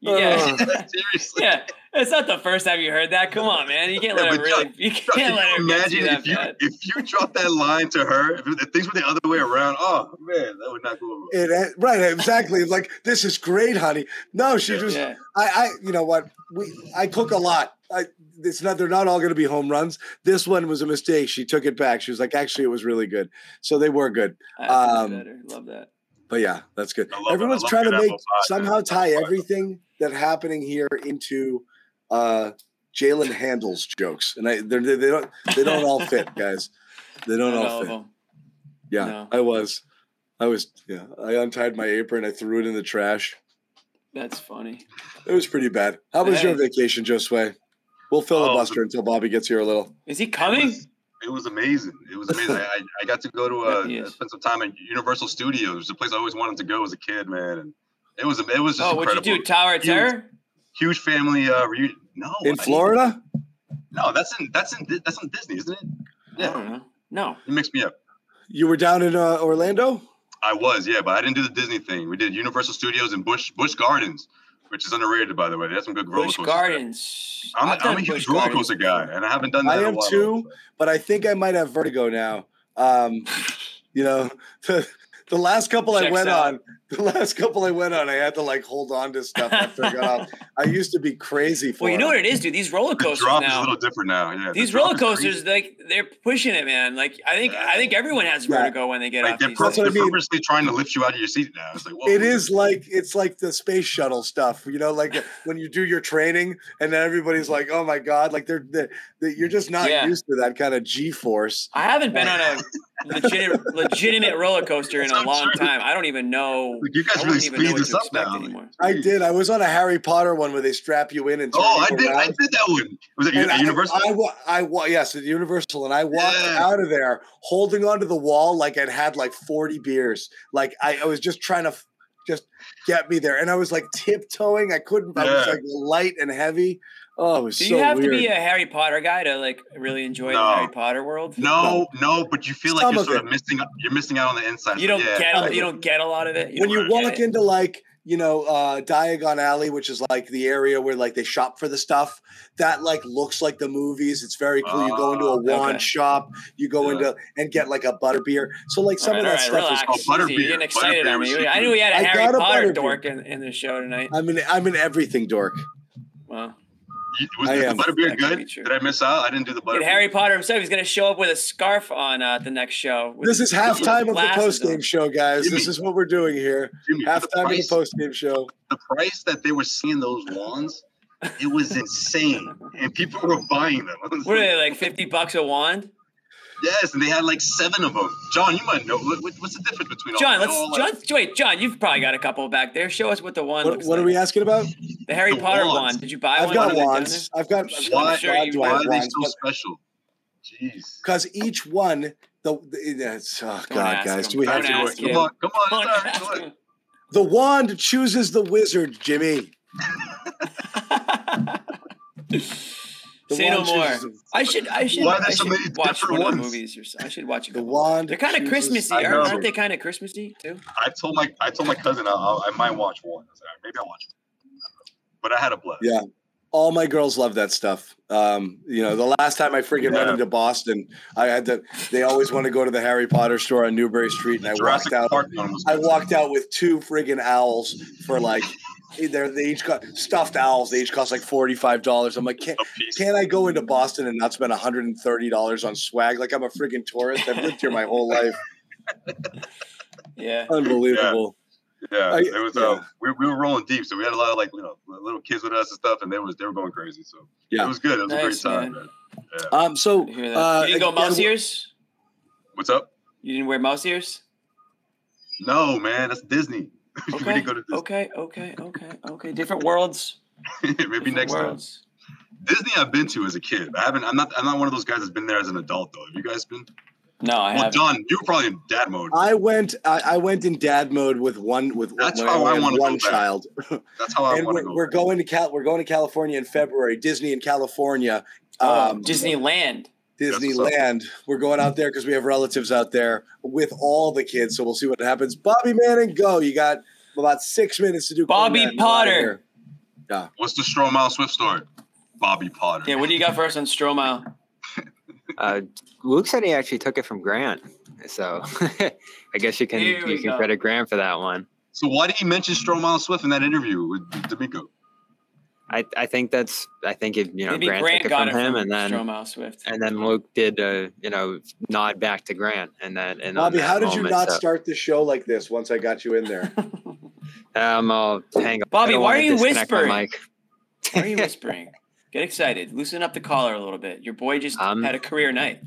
Yeah. seriously. yeah. It's not the first time you heard that. Come on, man. You can't let Yeah, her but really. You can't let her can you get you imagine that if you bad. if you drop that line to her, if, if things were the other way around, oh man, that would not go over. It, eh, right, exactly. Like this is great, honey. No, she just. Yeah. I, I, you know what? We, I cook a lot. I, it's not. They're not all going to be home runs. This one was a mistake. She took it back. She was like, actually, it was really good. So they were good. I have to do Um. Love that. But yeah, that's good. I love it. I Everyone's trying to make apple pie, man. somehow tie everything that happening here into uh, Jalen handles jokes, and I they're, they they don't they don't all fit, guys. They don't Not all all of fit. them. Yeah, No. I was, I was. Yeah, I untied my apron. I threw it in the trash. That's funny. It was pretty bad. How was your vacation, Josue? We'll filibuster until Bobby gets here a little. Is he It coming? was, it was amazing. It was amazing. I, I got to go to uh, Yeah, spend some time at Universal Studios, the place I always wanted to go as a kid, man. And it was it was just Oh, what'd incredible. you do? Tower of Huge- Terror? Huge family uh, reunion. No, In didn't- Florida? No, that's in that's in that's in Disney, isn't it? I don't know. No. You mixed me up. You were down in uh, Orlando? I was, yeah, but I didn't do the Disney thing. We did Universal Studios and Busch Busch Gardens, which is underrated, by the way. They have some good roller Busch coasters. there. Gardens. I'm, I've I'm a huge Busch roller Gardens coaster guy, and I haven't done that I in a am while. too, but I think I might have vertigo now. Um, you know, the, the last couple I went out. on, the last couple I went on, I had to like hold on to stuff after I got off. I used to be crazy for Well, you know them. what it is, dude. These roller The coasters drop is a little different now. Yeah, These drop roller coasters, like they're pushing it, man. Like I think I think everyone has Yeah. vertigo when they get Like off they're, these pur- That's what I mean. purposely trying to lift you out of your seat now. It's like, whoa, It is like it's like the space shuttle stuff, you know, like when you do your training and then everybody's like, "Oh my god!" Like they're, they're, they you're just not Yeah. used to that kind of G force. I haven't been on a legitimate legitimate roller coaster in That's a long true. time. I don't even know. Like, you guys I really wouldn't even know speed this up now. anymore. I did. I was on a Harry Potter one where they strap you in and turn Oh, I you did. I did that one. Was it And Universal? I, I, wa- I, wa- yes, at Universal, and I walked Yeah. out of there holding onto the wall like I'd had like forty beers. Like I, I was just trying to just get me there, and I was like tiptoeing. I couldn't. I was like light and heavy. Oh, it was Do so you have weird. to be a Harry Potter guy to like really enjoy No. the Harry Potter world? no, no, but you feel like Some you're of sort it. of missing. You're missing out on the inside. You don't yeah. get a, you don't get a lot of it. when you walk into like you know uh diagon alley which is like the area where like they shop for the stuff that like looks like the movies it's very cool you go into a Oh, wand okay. shop you go Yeah. into and get like a butterbeer. so like some All of that all right, stuff is. Oh, butterbeer. You're getting excited Butterbeer on was me. I knew we had a I Harry got a Potter butterbeer. dork in, in the show tonight. i'm in i'm in everything dork Well, You- Was I the am. butterbeer That be good? Did I miss out? I didn't do the Get butterbeer. Harry Potter himself. He's gonna show up with a scarf on uh, the next show. this is his little halftime of the glasses post game show guys Jimmy. this is what we're doing here Jimmy, for the halftime of the post game show the price that they were seeing those wands, it was insane, and people were buying them. I was What are like, they like? Fifty bucks a wand? Yes, and they had like seven of them. John, you might know. What, what- what's the difference between all? John, they're let's all like- John, wait, John, you've probably got a couple back there. Show us what the one what, looks what like. are we asking about The Harry The Potter wands. wand. Did you buy one? i've one? got Are they down wands i've got I'm sure God, you- do I Why have are they wands, so but- special? Jeez. because each one the, the it's, oh Don't god guys him. do we Don't have to ask Come on, come on. Don't it's all right, ask go ahead. him. the wand chooses the wizard jimmy The Say no more. I should. I should. Why I there's so should many watch different one of the ones? movies. Or so. I should watch a the wand They're kind of Christmassy, I know. aren't they? Kind of Christmassy too. I told my I told my cousin I, I, I might watch one. I said, Maybe I'll watch one. But I had a blast. Yeah. All my girls love that stuff. Um, you know, the last time I freaking went into Boston, I had to. They always want to go to the Harry Potter store on Newbury Street, and I Jurassic walked out. Park I walked out with two friggin' owls for like. They're, they each got stuffed owls. They each cost like forty five dollars. I'm like, can't, a piece. can't I go into Boston and not spend one hundred and thirty dollars on swag? Like I'm a friggin' tourist. I've lived here my whole life. Yeah. Unbelievable. Yeah, I- it was. yeah. Uh, we, we were rolling deep, so we had a lot of like you know little kids with us and stuff, and they was they were going crazy. So Yeah. it was good. It was Nice, a great time. man. Man. Um, so I uh, you didn't go mouse ears? What's up? You didn't wear mouse ears? No, man, that's Disney. we Okay. didn't go to Disney. Okay, okay, okay, okay. Different worlds. Maybe Different next time. Disney, I've been to as a kid. I haven't. I'm not. I'm not one of those guys that's been there as an adult though. Have you guys been? No, I well, haven't. John, you were probably in dad mode. I went. I, I went in dad mode with one with That's how I had wanna one go back. child. That's how I want to we're, go. we're going to Cal. We're going to California in February. Disney in California. Oh, Um, Disneyland. what's up. Disneyland. We're going out there because we have relatives out there with all the kids. So we'll see what happens. Bobby Manning, go! You got about six minutes to do. Bobby Cornette and we're outta Potter. Yeah. What's the Stromile Swift story? Bobby Potter. Yeah, what do you got for us on Stromile? Uh, Luke said he actually took it from Grant, so I guess you can Here you can go. credit Grant for that one. So why did he mention Stromile Swift in that interview with D'Amico? I, I think that's I think it, you know Maybe Grant, Grant took it got from it him from and then Stromile Swift. and then Luke did uh, you know nod back to Grant and then and Bobby, that how did you not so- start the show like this once I got you in there? Um, I'll hang up. Bobby, I don't why are you whispering? mic. Why are you whispering? Get excited. Loosen up the collar a little bit. Your boy just Um, had a career night.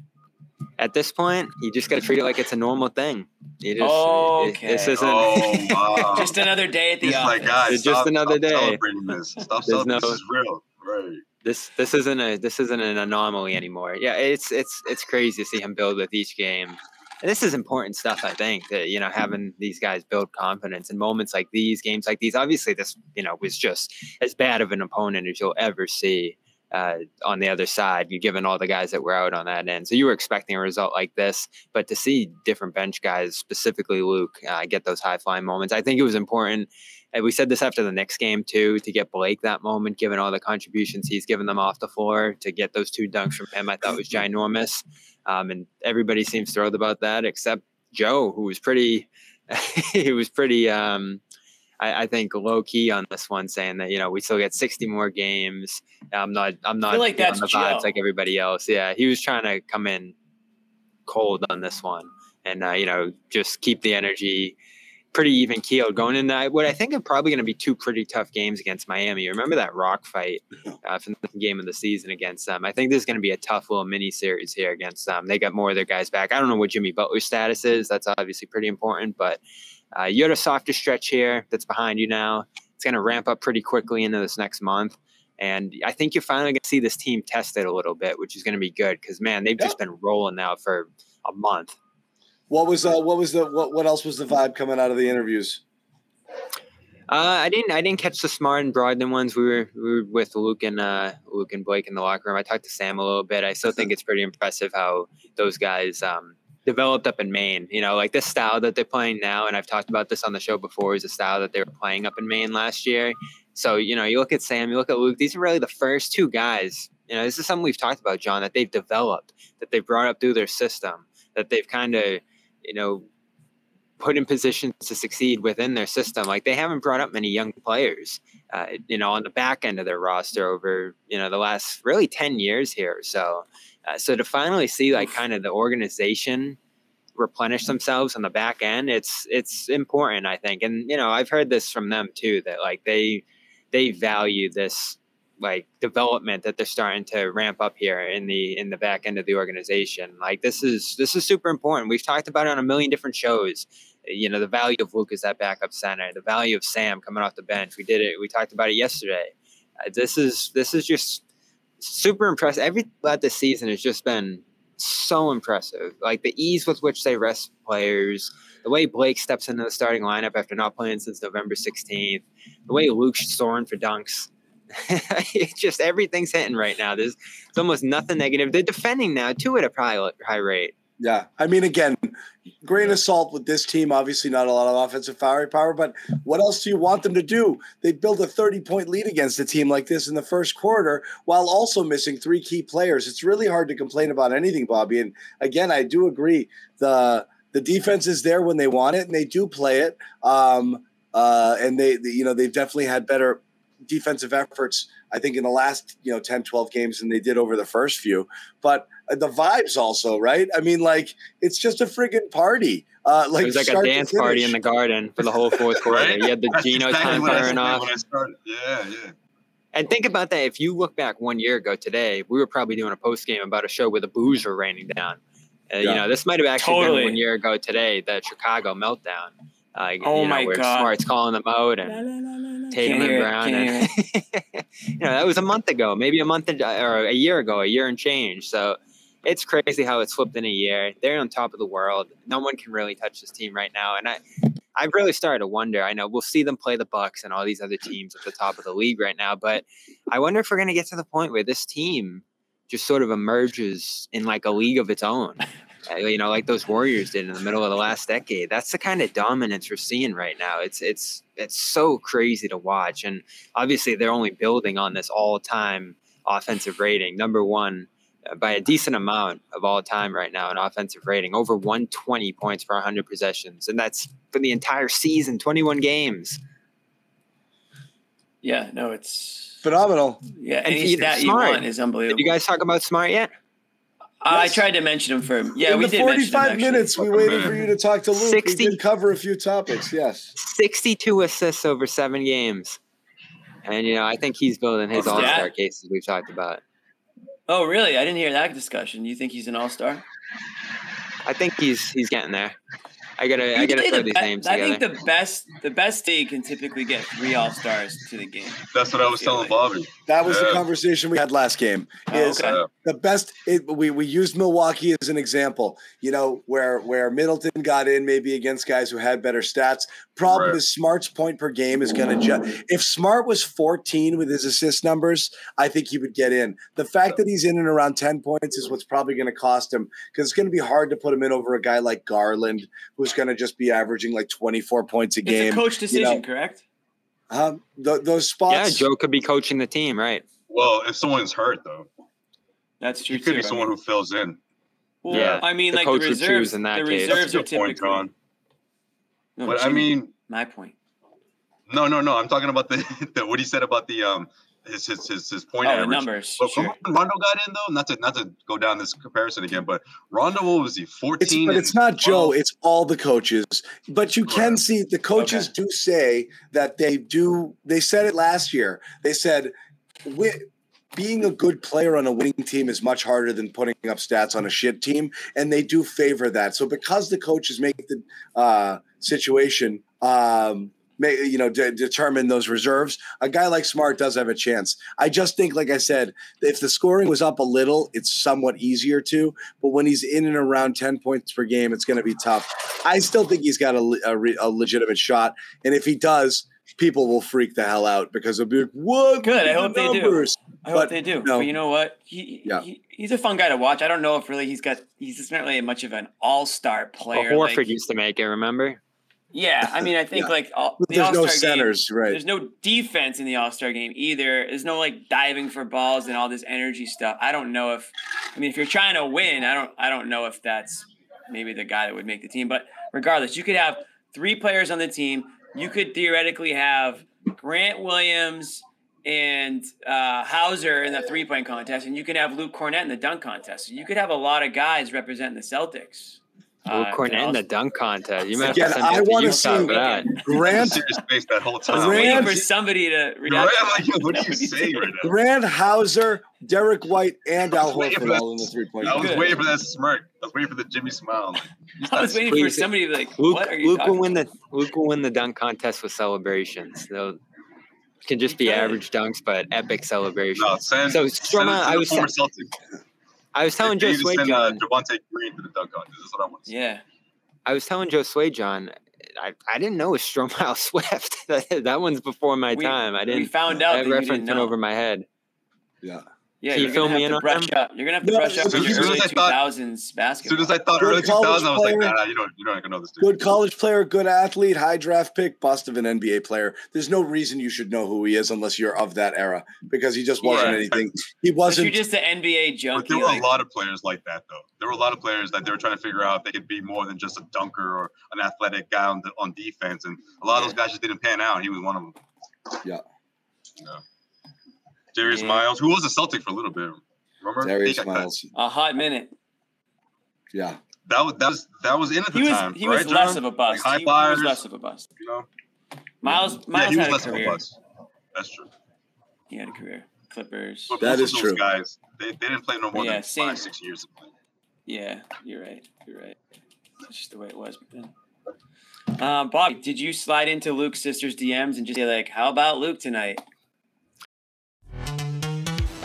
At this point, you just got to treat it like it's a normal thing. You just Okay. this isn't. Oh wow! Just another day at the He's office. like, guys, It's just stop, another stop day. celebrating this. Stop There's celebrating. no- This is real, right? this this isn't a this isn't an anomaly anymore. Yeah, it's it's it's crazy to see him build with each game. This is important stuff, I think, that you know, having these guys build confidence in moments like these, games like these. Obviously, this you know was just as bad of an opponent as you'll ever see uh, on the other side. You given all the guys that were out on that end, so you were expecting a result like this. But to see different bench guys, specifically Luke, uh, get those high flying moments, I think it was important. And we said this after the next game too, to get Blake that moment, given all the contributions he's given them off the floor, to get those two dunks from him, I thought was ginormous. Um, and everybody seems thrilled about that, except Joe, who was pretty, he was pretty, um, I, I think low key on this one, saying that you know we still get 60 more games. I'm not, I'm not like on that's the vibes Joe. like everybody else. Yeah, he was trying to come in cold on this one, and uh, you know just keep the energy pretty even keeled going into what I think are probably going to be two pretty tough games against Miami. Remember that rock fight uh, from the game of the season against them? I think there's going to be a tough little mini series here against them. They got more of their guys back. I don't know what Jimmy Butler's status is. That's obviously pretty important, but uh, you had a softer stretch here that's behind you now. It's going to ramp up pretty quickly into this next month. And I think you're finally going to see this team tested a little bit, which is going to be good because, man, they've just been rolling now for a month. What was uh, what was the what, what else was the vibe coming out of the interviews? Uh, I didn't. I didn't catch the Smart and Brogdon ones. We were we were with Luke and uh, Luke and Blake in the locker room. I talked to Sam a little bit. I still think it's pretty impressive how those guys um, developed up in Maine. You know, like this style that they're playing now, and I've talked about this on the show before, is a style that they were playing up in Maine last year. So you know, you look at Sam, you look at Luke. These are really the first two guys. You know, this is something we've talked about, John, that they've developed, that they've brought up through their system, that they've kind of, you know, put in positions to succeed within their system. Like they haven't brought up many young players, uh, you know, on the back end of their roster over, you know, the last really 10 years here. So, uh, so to finally see like kind of the organization replenish themselves on the back end, it's, it's important, I think. And, you know, I've heard this from them too, that like they, they value this like development that they're starting to ramp up here in the in the back end of the organization like this is this is super important we've talked about it on a million different shows you know the value of luke as that backup center the value of sam coming off the bench we did it we talked about it yesterday uh, this is this is just super impressive everything about this season has just been so impressive like the ease with which they rest players the way blake steps into the starting lineup after not playing since november 16th the way luke's soaring for dunks it's just everything's hitting right now. There's it's almost nothing negative. They're defending now too at a high, high rate. Yeah, I mean, again, grain of salt with this team. Obviously, not a lot of offensive firepower, but what else do you want them to do? They build a thirty-point lead against a team like this in the first quarter, while also missing three key players. It's really hard to complain about anything, Bobby. And again, I do agree the the defense is there when they want it, and they do play it. Um, uh, and they, they, you know, they've definitely had better defensive efforts, I think, in the last, you know, 10, 12 games than they did over the first few. But uh, the vibes also, right? I mean, like, it's just a friggin' party. Uh, like it was like a dance party in the garden for the whole fourth quarter. Right? You had the That's Gino time firing off. when I started. Yeah, yeah. And think about that. If you look back one year ago today, we were probably doing a post game about a show where the booze were raining down. Uh, You know, this might have actually Totally. been one year ago today, the Chicago meltdown. Uh, Oh you know, my where God. Smart's calling them out and Tatum Can't and Brown. And, you know, that was a month ago, maybe a month and- or a year ago, a year and change. So it's crazy how it's flipped in a year. They're on top of the world. No one can really touch this team right now. And I, I've really started to wonder. I know we'll see them play the Bucks and all these other teams at the top of the league right now, but I wonder if we're going to get to the point where this team just sort of emerges in like a league of its own. Uh, You know, like those Warriors did in the middle of the last decade. That's the kind of dominance we're seeing right now. It's it's it's so crazy to watch, and obviously they're only building on this all-time offensive rating, number one uh, by a decent amount of all time right now in offensive rating, over 120 points per 100 possessions, and that's for the entire season, 21 games. Yeah, no, it's phenomenal. Yeah, And any you- stat you Smart. want is unbelievable. Did you guys talk about Smart yet? Uh, I tried to mention him for him. yeah. in we the did mention him, 45 minutes we waited for you to talk to Luke. 60 We did cover a few topics. Yes. 62 assists over seven games. And, you know, I think he's building his all yeah? star cases we've talked about. Oh, really? I didn't hear that discussion. You think he's an all star? I think he's he's getting there. I gotta I gotta throw these names I together. think the best the best league can typically get three all stars to the game. That's what I was telling Bobby. That was the conversation we had last game. Oh, Is okay. the best? It, we we used Milwaukee as an example. You know where where Middleton got in maybe against guys who had better stats. Problem Right. is Smart's point per game is going to ju- if Smart was 14 with his assist numbers, I think he would get in. The fact that he's in and around 10 points is what's probably going to cost him because it's going to be hard to put him in over a guy like Garland who's going to just be averaging like 24 points a game. It's a coach you decision, know. correct? Um, th- those spots. yeah. Joe could be coaching the team, right? Well, if someone's hurt though, That's true it could too. be someone who fills in. Well, Yeah, I mean, the like coach the reserves. in that the case. reserves That's a are good point, typically. John. No, But I mean, my point. no, no, no. I'm talking about the, the what he said about the um his his his, his point Oh, the numbers, But sure. when Rondo got in though, not to not to go down this comparison again, but Rondo what was he? It's, 14. but it's not Joe. It's all the coaches. But you can Right. see the coaches do say that they do. They said it last year. They said, "Wi- being a good player on a winning team is much harder than putting up stats on a shit team, and they do favor that. So because the coaches make the uh, situation. Um, May, you know, de- determine those reserves. A guy like Smart does have a chance. I just think, like I said, if the scoring was up a little, it's somewhat easier to. But when he's in and around 10 points per game, it's going to be tough. I still think he's got a, a, re- a legitimate shot. And if he does, people will freak the hell out because they'll be like, what? Good. I the hope they do. numbers?" I But, hope they do. no. But you know what? He, Yeah. he he's a fun guy to watch. I don't know if really he's got he's just not really much of an all star Well, player. Horford like- used to make it, remember? Yeah, I mean, I think Yeah. like all, the there's no All-Star game- centers, right. There's no defense in the All Star game either. There's no like diving for balls and all this energy stuff. I don't know if, I mean, if you're trying to win, I don't, I don't know if that's maybe the guy that would make the team. But regardless, you could have three players on the team. You could theoretically have Grant Williams and uh, Hauser in the three point contest, and you could have Luke Kornet in the dunk contest. So you could have a lot of guys representing the Celtics. Luke Uh, Kornet in the dunk contest. You might Again, have to send me I to wanna Utah see- for that. Grant, serious face that whole I was time. waiting Grant- for somebody to react. I'm like, what are you saying right now? Grant Hauser, Derrick White, and Al I was waiting for Horford all in the three point I was waiting for that smirk. I was waiting for the Jimmy smile. Like, I was waiting for somebody to be like, Luke, "What are you Luke will win about?" the Luke will win the dunk contest with celebrations. They'll can just be average dunks, but epic celebrations. No, send, So, Stroma, it I was former Celtic. I was telling Joe need Sway send uh, John. Javonte Green to the dunk contest. That's what I want to see. Yeah. I was telling Joe Sway John. I, I didn't know it was Stromile Swift. that, that one's before my We- time. I didn't. found out That that reference didn't went over my head. Yeah. Yeah, Can you you're fill gonna me have in to on brush them? up. You're gonna have to No, brush up as on soon your as early I thought- 2000s As basketball. soon as I thought Good early college 2000, I was like, player. nah, you don't, you're not know this dude. Good college player, good athlete, high draft pick, bust of an NBA player. There's no reason you should know who he is unless you're of that era because he just wasn't Yeah. anything. He wasn't. you're just an NBA But there were like- a lot of players like that, though. There were a lot of players that they were trying to figure out if they could be more than just a dunker or an athletic guy on, the, on defense, and a lot of those guys just didn't pan out. He was one of them. Darius Yeah. Miles, who was a Celtic for a little bit. Remember? Darius He got cut. A hot minute. Yeah. That was that was that was in at the He was time. he was right, less of a bust. Like high he, he flyers, was less of a bust. you know. Miles Yeah, Miles he was had a less of a career. bust. That's true. He had a career. Clippers. But That most is of those true. Guys, they, they didn't play no more Yeah, than same. five six years. of play. Yeah, you're right. You're right. That's just the way it was back then. Um, Bobby, did you slide into Luke's sister's DMs and just say like, "How about Luke tonight?"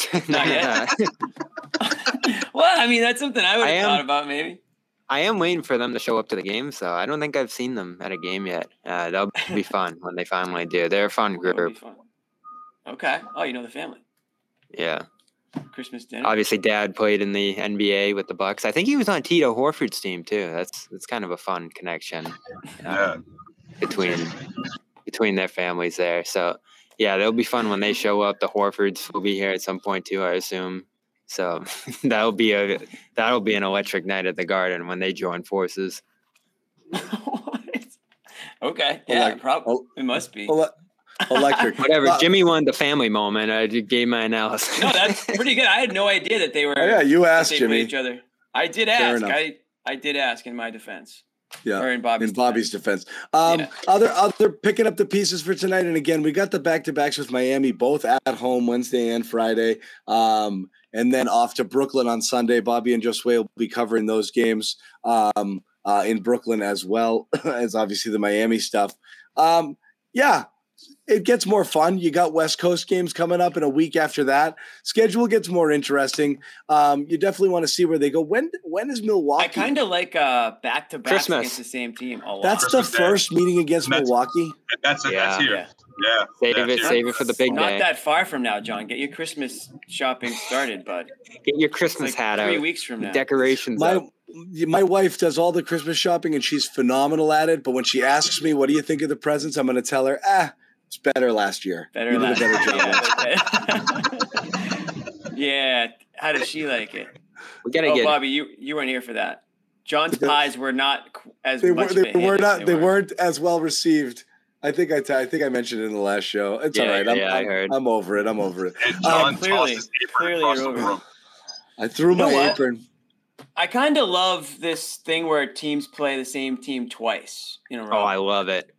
Not yet. well, I mean, that's something I would I have am- thought about maybe. I am waiting for them to show up to the game, so I don't think I've seen them at a game yet. Uh, that'll be fun when they finally do. They're a fun That would be group. fun. Okay. Oh, you know the family. Yeah. Christmas dinner. Obviously, Dad played in the NBA with the Bucks. I think he was on Tito Horford's team too. That's that's kind of a fun connection uh, Yeah. between between their families there. So yeah, they'll be fun when they show up. The Horfords will be here at some point too, I assume. So that'll be a that'll be an electric night at the Garden when they join forces. Okay. Yeah, Elec- probably. el- it must be. ele- electric. Whatever. Jimmy won the family moment. I gave my analysis. No, that's pretty good. I had no idea that they were. Oh, yeah, you asked, Jimmy. Each other. I did ask. I I did ask in my defense. Yeah. Or in Bobby's. in Bobby's defense. Um, Yeah. Other other picking up the pieces for tonight, and again, we got the back to backs with Miami, both at home Wednesday and Friday, um, and then off to Brooklyn on Sunday. Bobby and Josue will be covering those games um, uh, in Brooklyn as well as obviously the Miami stuff. Um, yeah. It gets more fun. You got West Coast games coming up in a week after that. Schedule gets more interesting. Um, you definitely want to see where they go. When when is Milwaukee? I kind of like uh back to back against the same team a lot. That's the Christmas Day. first meeting against That's- Milwaukee. That's it. That's Yeah. here. Yeah. Yeah. Save that's it, here. save it for the big Not day. that far from now, John. Get your Christmas shopping started, bud. Get your Christmas like hat three out. weeks from now. Decorations My up. my wife does all the Christmas shopping and she's phenomenal at it. But when she asks me, "What do you think of the presents?" I'm going to tell her, "Ah, it's better last year. Better You did last a better job." year." yeah, yeah. How does she like it? We gotta Oh, get Bobby, you you weren't here for that. John's pies were not as They were much. they of a hit were not they were. weren't as well received. I think I t- I think I mentioned it in the last show. It's all Yeah, right. I'm, yeah, I I'm, heard. I'm over it. I'm over it. And uh, John clearly- tossed his apron clearly across you're over it. I threw You know my what? apron. I kind of love this thing where teams play the same team twice in a Oh. I love it.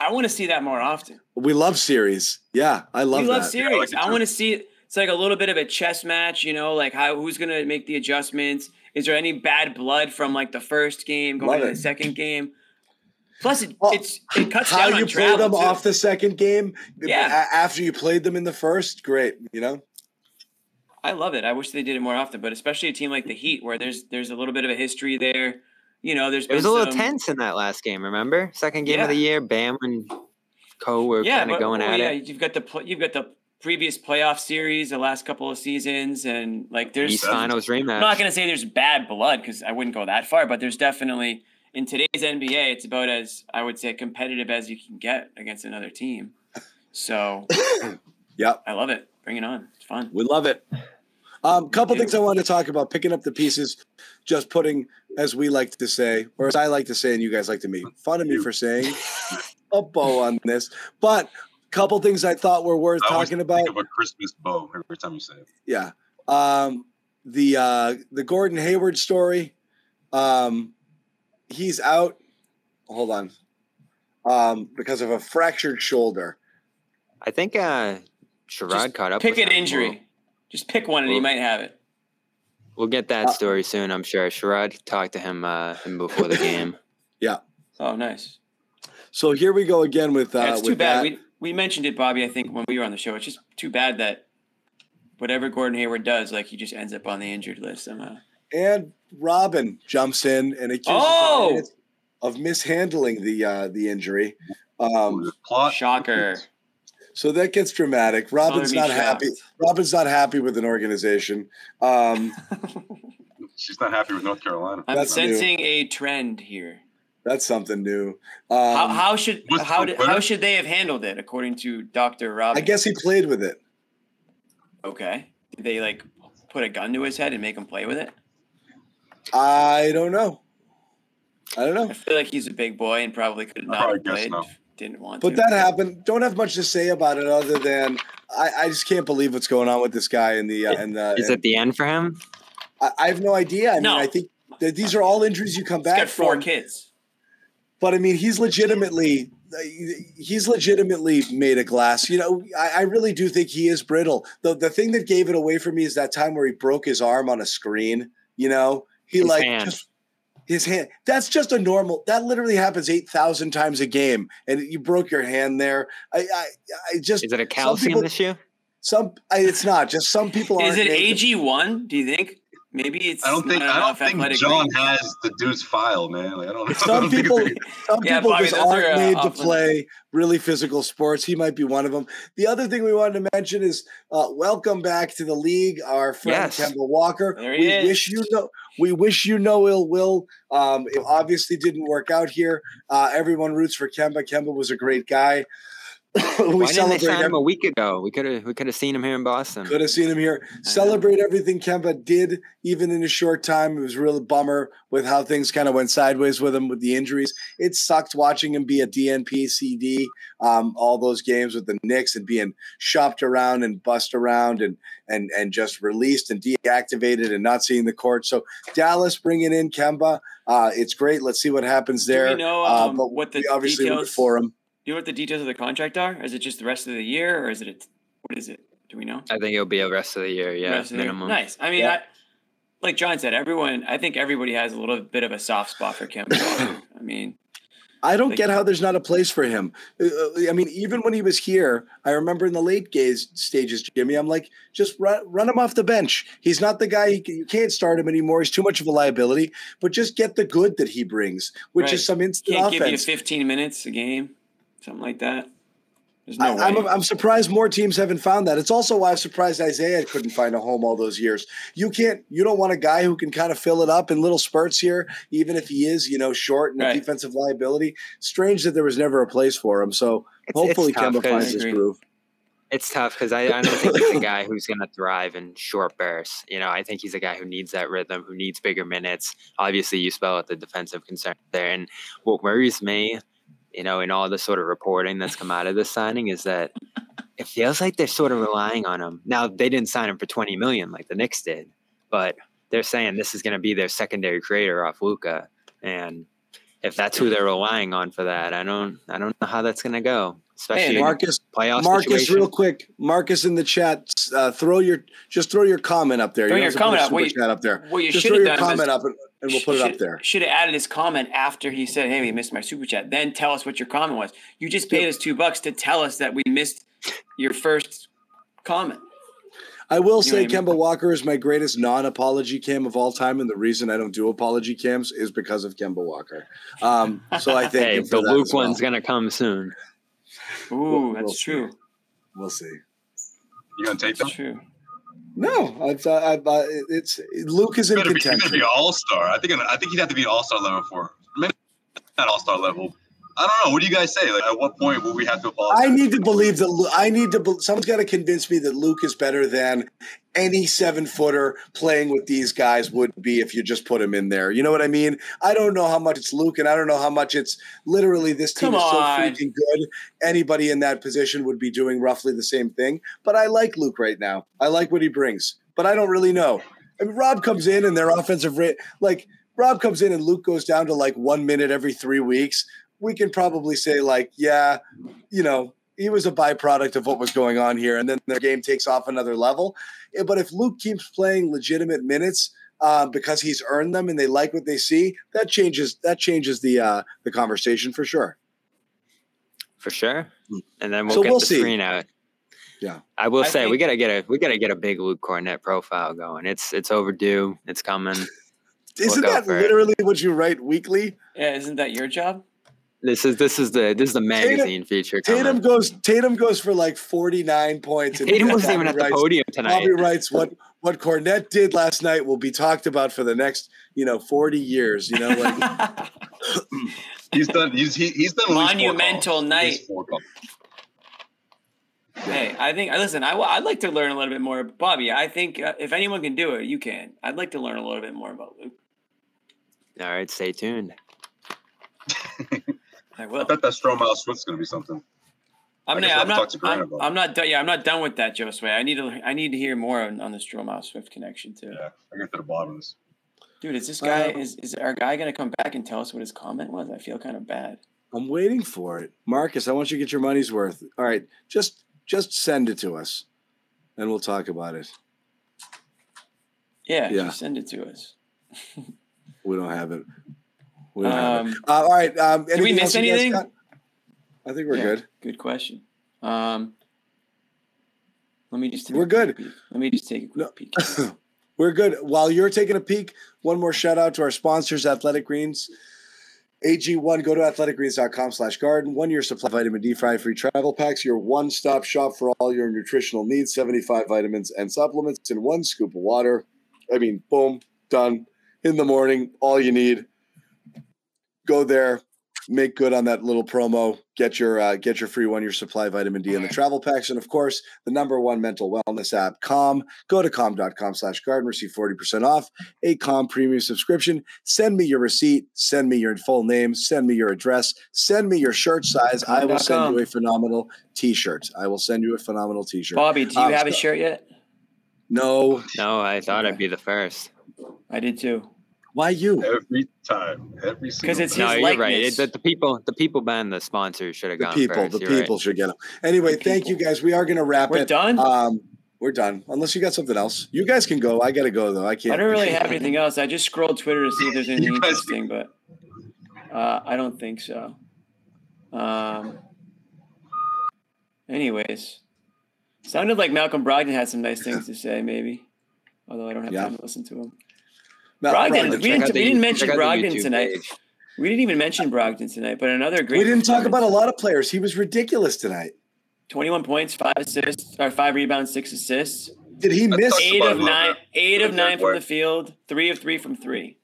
I want to see that more often. We love series. Yeah, I love we that. love Yeah, I series. like I want to see it. It's like a little bit of a chess match, you know, like how who's gonna make the adjustments? Is there any bad blood from like the first game going Love into it. the second game? Plus, it, Well, it's it cuts How down you on played travel them too. off the second game, Yeah. after you played them in the first, great. You know, I love it. I wish they did it more often, but especially a team like the Heat, where there's there's a little bit of a history there. You know, there's It was a little some- tense in that last game. Remember, second game Yeah. of the year, Bam and Co were yeah, kind of going well, at yeah, it. You've got the pl- you've got the previous playoff series, the last couple of seasons, and like there's East Finals I'm not going to say there's bad blood because I wouldn't go that far, but there's definitely in today's NBA, it's about as I would say competitive as you can get against another team. So, Yep. I love it. Bring it on. It's fun. we love it. Um, couple things I wanted to talk about: picking up the pieces, just putting, as we like to say, or as I like to say, and you guys like to make fun of me for saying, a bow on this. But a couple things I thought were worth I always talking think about. of a Christmas bow every time you say it. Yeah. Um, the uh, the Gordon Hayward story. Um, he's out. Hold on. Um, because of a fractured shoulder. I think uh, Sherrod caught up. Pick with an him. injury. We'll, Just pick one and he Well- might have it. we'll get that Uh, story soon. I'm sure. Sherrod talked to him uh, him before the game. Yeah. Oh, nice. So here we go again with uh, Yeah, it's too bad. that. We we mentioned it, Bobby. I think when we were on the show, it's just too bad that whatever Gordon Hayward does, like he just ends up on the injured list somehow. and Robyn jumps in and accuses Oh! him of mishandling the uh, the injury. Um, Plot. Shocker. So that gets dramatic. Robyn's not shocked. happy. Robyn's not happy with an organization. Um, She's not happy with North Carolina. I'm That's new. sensing a trend here. That's something new. Um, how, how should how did, how should they have handled it according to Doctor Rob? I guess he played with it. Okay. Did they like put a gun to his head and make him play with it? I don't know. I don't know. I feel like he's a big boy and probably could not probably have played. no. Didn't want But to. that happened. Don't have much to say about it other than I, I just can't believe what's going on with this guy in the uh, in the. Is it the end for him? I, I have no idea. I mean, No. I think that these are all injuries you come He's back got four from. kids. But I mean, he's legitimately he's legitimately made of glass. You know, I, I really do think he is brittle. The the thing that gave it away for me is that time where he broke his arm on a screen. You know, he His like hand. just his hand. That's just a normal. That literally happens eight thousand times a game, and you broke your hand there. I I, I just Is it a some calcium people- issue? Some I, it's not. Just some people Is aren't. it AG one? Do you think? Maybe it's I don't think I don't think John range. has the dude's file, man. Like I don't. I Some don't people, some Yeah, people Bobby, just those are, aren't uh, made to play really physical sports. He might be one of them. The other thing we wanted to mention is uh, welcome back to the league, our friend Yes. Kemba Walker. There he we is. wish you no, we wish you no ill will. Um, it obviously didn't work out here. Uh, everyone roots for Kemba. Kemba was a great guy. we Why didn't they celebrate. sign him a week ago? We could have we could have seen him here in Boston. could have seen him here. Celebrate everything Kemba did, even in a short time. It was a real bummer with how things kind of went sideways with him with the injuries. It sucked watching him be a DNP CD, um, all those games with the Knicks and being shopped around and bussed around and and and just released and deactivated and not seeing the court. So Dallas bringing in Kemba, uh, it's great. Let's see what happens Do there. we know uh, um, but what the we obviously root details for him. Do you know what the details of the contract are? Is it just the rest of the year, or is it? A, what is it? Do we know? I think it'll be a rest of the year. Yeah, Rest of the year? minimum. Nice. I mean, Yeah. I, like John said, everyone. I think everybody has a little bit of a soft spot for Kim. I mean, I don't Like- get how there's not a place for him. Uh, uh, I mean, even when he was here, I remember in the late gaze stages, Jimmy, I'm like, just run, run him off the bench. He's not the guy. You, can- you can't start him anymore. He's too much of a liability. But just get the good that he brings, which Right. is some instant can't give you offense. 15 minutes a game, something like that. There's no I, way. I'm, I'm surprised more teams haven't found that. It's also why I'm surprised Isaiah couldn't find a home all those years. You can't. You don't want a guy who can kind of fill it up in little spurts here, even if he is, you know, short and a defensive liability. Strange that there was never a place for him. So It's- hopefully it's tough finds his groove. It's tough because I, I don't think he's a guy who's going to thrive in short bursts. You know, I think he's a guy who needs that rhythm, who needs bigger minutes. Obviously, you spell out the defensive concern there. And what worries me, you know, in all the sort of reporting that's come out of this signing is that it feels like they're sort of relying on him. Now, they didn't sign him for 20 million like the Knicks did, but they're saying this is going to be their secondary creator off Luka. And if that's who they're relying on for that, I don't, I don't know how that's going to go. Especially in a Marcus, playoff Marcus, situation. real quick, Marcus in the chat, uh, throw your just throw your comment up there. Throw You your don't have to put comment up. What super you- chat up there. what you just should throw have your done was- comment up, and, and we'll put it up there. Should have added his comment after he said, "Hey, we missed my super chat." Then tell us what your comment was. You just paid us two bucks to tell us that we missed your first comment. I will You say know I mean? Kemba Walker is my greatest non-apology cam of all time, and the reason I don't do apology cams is because of Kemba Walker. Um, so I think Hey, the Luke one's gonna come soon. Ooh, We'll- that's we'll see. true. We'll see. You gonna take them? True. No, I've, uh, I've, uh, it's Luke is in Better be, you better contention. be all star. I think I think he'd have to be all star level for maybe not all star level. I don't know. What do you guys say? Like, at what point will we have to apologize? I need to believe that I need to. Someone's got to convince me that Luke is better than any seven footer playing with these guys would be if you just put him in there. You know what I mean? I don't know how much it's Luke, and I don't know how much it's literally this team Come is so on. freaking good. Anybody in that position would be doing roughly the same thing. But I like Luke right now. I like what he brings, but I don't really know. I mean, Rob comes in and their offensive rate, like Rob comes in and Luke goes down to like one minute every three weeks. We can probably say like, yeah, you know, he was a byproduct of what was going on here, and then their game takes off another level. Eh, But if Luke keeps playing legitimate minutes uh, because he's earned them and they like what they see, that changes that changes the uh, the conversation for sure. for sure. And then we'll So get we'll the see. screen out. Yeah. I will I say we gotta get a we gotta get a big Luke Kornet profile going. It's it's overdue. It's coming. Isn't Look out that for it. literally what you write weekly? Yeah, isn't that your job? This is this is the this is the magazine feature. Tatum goes. Tatum goes for like forty nine points. Tatum wasn't even Bobby at the writes- podium tonight. Bobby writes what what Kornet did last night will be talked about for the next you know forty years. You know, like He's done. He's he, he's done at least four Monumental night. least four calls. Hey, I think. Listen, I, would like to learn a little bit more, Bobby. I think uh, if anyone can do it, you can. I'd like to learn a little bit more about Luke. All right, stay tuned. I will. I bet that Stromae Swift's going to be something. I'm I not. guess I'll I'm talk not. to Grant I'm, about I'm not done. Yeah, I'm not done with that, Josue. I need to. I need to hear more on, on the Stromae Swift connection too. Yeah, I get to the bottom of this. Dude, is this guy Uh, is is our guy gonna come back and tell us what his comment was? I feel kind of bad. I'm waiting for it, Marcus. I want you to get your money's worth. All right, just just send it to us, and we'll talk about it. Yeah, Yeah. just send it to us. We don't have it. We don't have it. Um, Uh, all right. Um, did we miss else you guys anything? I think we're Yeah, good. Good question. Um, let me just. Take We're a good. peek. Let me just take a quick peek. We're good. While you're taking a peek, one more shout out to our sponsors, Athletic Greens. AG1, go to athleticgreens.com slash garden. One year supply of vitamin D five free travel packs, your one stop shop for all your nutritional needs 75 vitamins and supplements in one scoop of water. I mean, boom, done. In the morning, all you need. Go there, make good on that little promo. Get your uh, get your free one year supply of vitamin D in the travel packs, and of course, the number one mental wellness app, Calm. Go to calm.com slash garden, receive forty percent off a Calm premium subscription. Send me your receipt. Send me your full name. Send me your address. Send me your shirt size. I will send you a phenomenal T-shirt. I will send you a phenomenal T-shirt. Bobby, do you Um, have a shirt yet? No. No, I thought I'd be the first. I did too. Why you? Every time, every single. it's time. no, his you're right. It, the, the people, the people buying the sponsors should have The gone people, first. the You're right. people should get them. Anyway, thank you guys. We are going to wrap it. We're it. done? Um, we're done. Unless you got something else, you guys can go. I got to go though. I can't. I don't really have anything else. I just scrolled Twitter to see if there's anything interesting, but uh, I don't think so. Um, anyways, sounded like Malcolm Brogdon had some nice things to say, maybe. Although I don't have Yeah. time to listen to him. Mal- Brogdon, Brogdon, we didn't, the- we didn't mention check Brogdon tonight. page. We didn't even mention Brogdon tonight, but another great. We didn't talk about a lot of players. He was ridiculous tonight. 21 points, five assists, or five rebounds, six assists. Did he miss? Eight of him. nine, eight of nine from the field, three of three from three.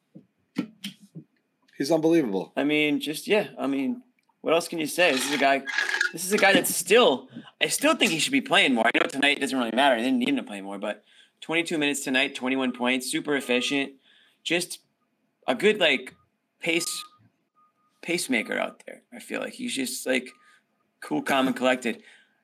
He's unbelievable. I mean, just yeah. I mean, what else can you say? This is a guy. This is a guy that's still. I still think he should be playing more. I know tonight doesn't really matter. They didn't need him to play more, but 22 minutes tonight, 21 points, super efficient. Just a good like pace pacemaker out there. I feel like he's just like cool, calm, and collected.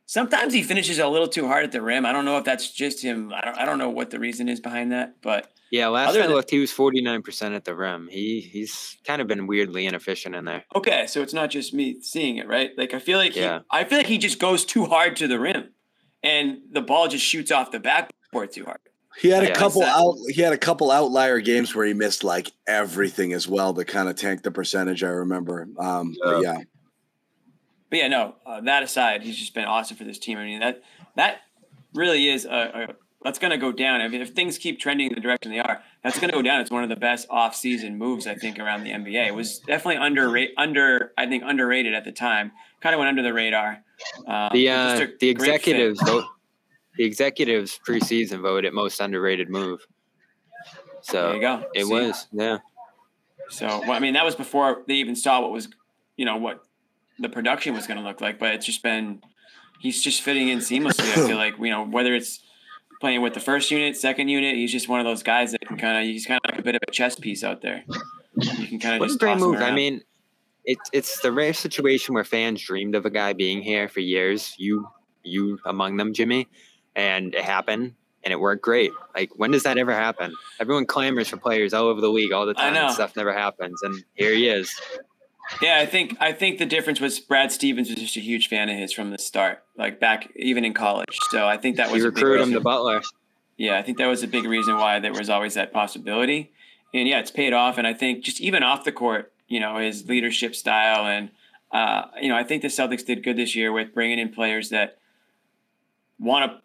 Sometimes he finishes a little too hard at the rim. I don't know if that's just him. I don't. I don't know what the reason is behind that, but Yeah, last Other I looked, he was 49% at the rim. He he's kind of been weirdly inefficient in there. Okay, so it's not just me seeing it, right? Like I feel like Yeah. he, I feel like he just goes too hard to the rim, and the ball just shoots off the backboard too hard. He had a Yeah. couple Is that- out. He had a couple outlier games where he missed like everything as well to kind of tank the percentage. I remember. Um, but yeah, But yeah, no. Uh, that aside, he's just been awesome for this team. I mean that that really is a, a that's going to go down. I mean, if things keep trending in the direction they are, that's going to go down. It's one of the best off-season moves I think around the NBA. It was definitely under under I think underrated at the time. Kind of went under the radar. Um, The uh, the executives vote. The executives preseason voted it most underrated move. So There you go. it See? was, yeah. So, well, I mean, that was before they even saw what was, you know, what the production was going to look like. But it's just been, he's just fitting in seamlessly. I feel like, you know, whether it's playing with the first unit, second unit, he's just one of those guys that can kind of, he's kind of like a bit of a chess piece out there. You can kind of just great move. I mean, it's it's the rare situation where fans dreamed of a guy being here for years. You you among them, Jimmy, and it happened and it worked great. Like when does that ever happen? Everyone clamors for players all over the league all the time. Stuff never happens, and here he is. Yeah, I think I think the difference was Brad Stevens was just a huge fan of his from the start, like back even in college. So I think that was You a big recruited him reason- to Butler. Yeah, I think that was a big reason why there was always that possibility. And yeah, it's paid off. And I think just even off the court, you know, his leadership style and, uh, you know, I think the Celtics did good this year with bringing in players that want to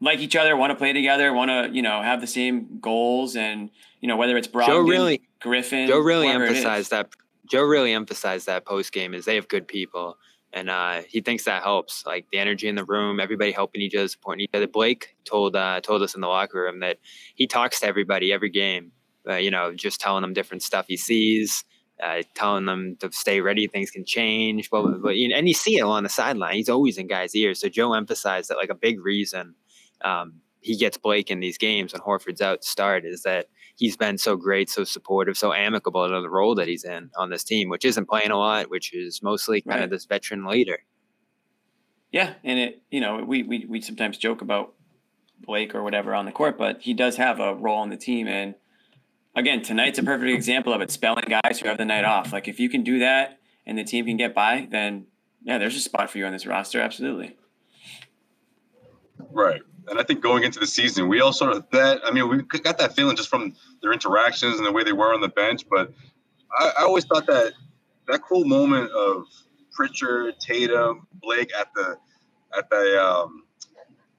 like each other, want to play together, want to, you know, have the same goals. And, you know, whether it's Brogdon, Joe really Griffin, Joe really whoever it is. emphasized that Joe really emphasized that post game is they have good people, and uh, he thinks that helps. Like the energy in the room, everybody helping each other, supporting each other. Blake told uh, told us in the locker room that he talks to everybody every game. Uh, you know, just telling them different stuff he sees, uh, telling them to stay ready. Things can change, but, but you know, and you see it on the sideline. He's always in guys' ears. So Joe emphasized that like a big reason um, he gets Blake in these games when Horford's out to start is that he's been so great, so supportive, so amicable to the role that he's in on this team, which isn't playing a lot, which is mostly kind Right. of this veteran leader. Yeah, and it you know we we we sometimes joke about Blake or whatever on the court, but he does have a role on the team. And again, tonight's a perfect example of it. Spelling guys who have the night off. Like if you can do that and the team can get by, then yeah, there's a spot for you on this roster. Absolutely. Right. And I think going into the season, we all sort of that. I mean, we got that feeling just from their interactions and the way they were on the bench. But I, I always thought that that cool moment of Pritchard, Tatum, Blake at the at the um,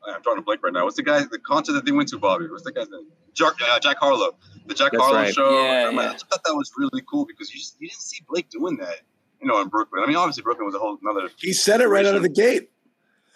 I'm drawing a blank right now. What's the guy? The concert that they went to, Bobby. What's the guy's name? Jack, uh, Jack Harlow. The Jack That's Harlow right. show. Yeah, I'm like, yeah. I just thought that was really cool because you just you didn't see Blake doing that, you know, in Brooklyn. I mean, obviously Brooklyn was a whole another. He said it right out of the gate.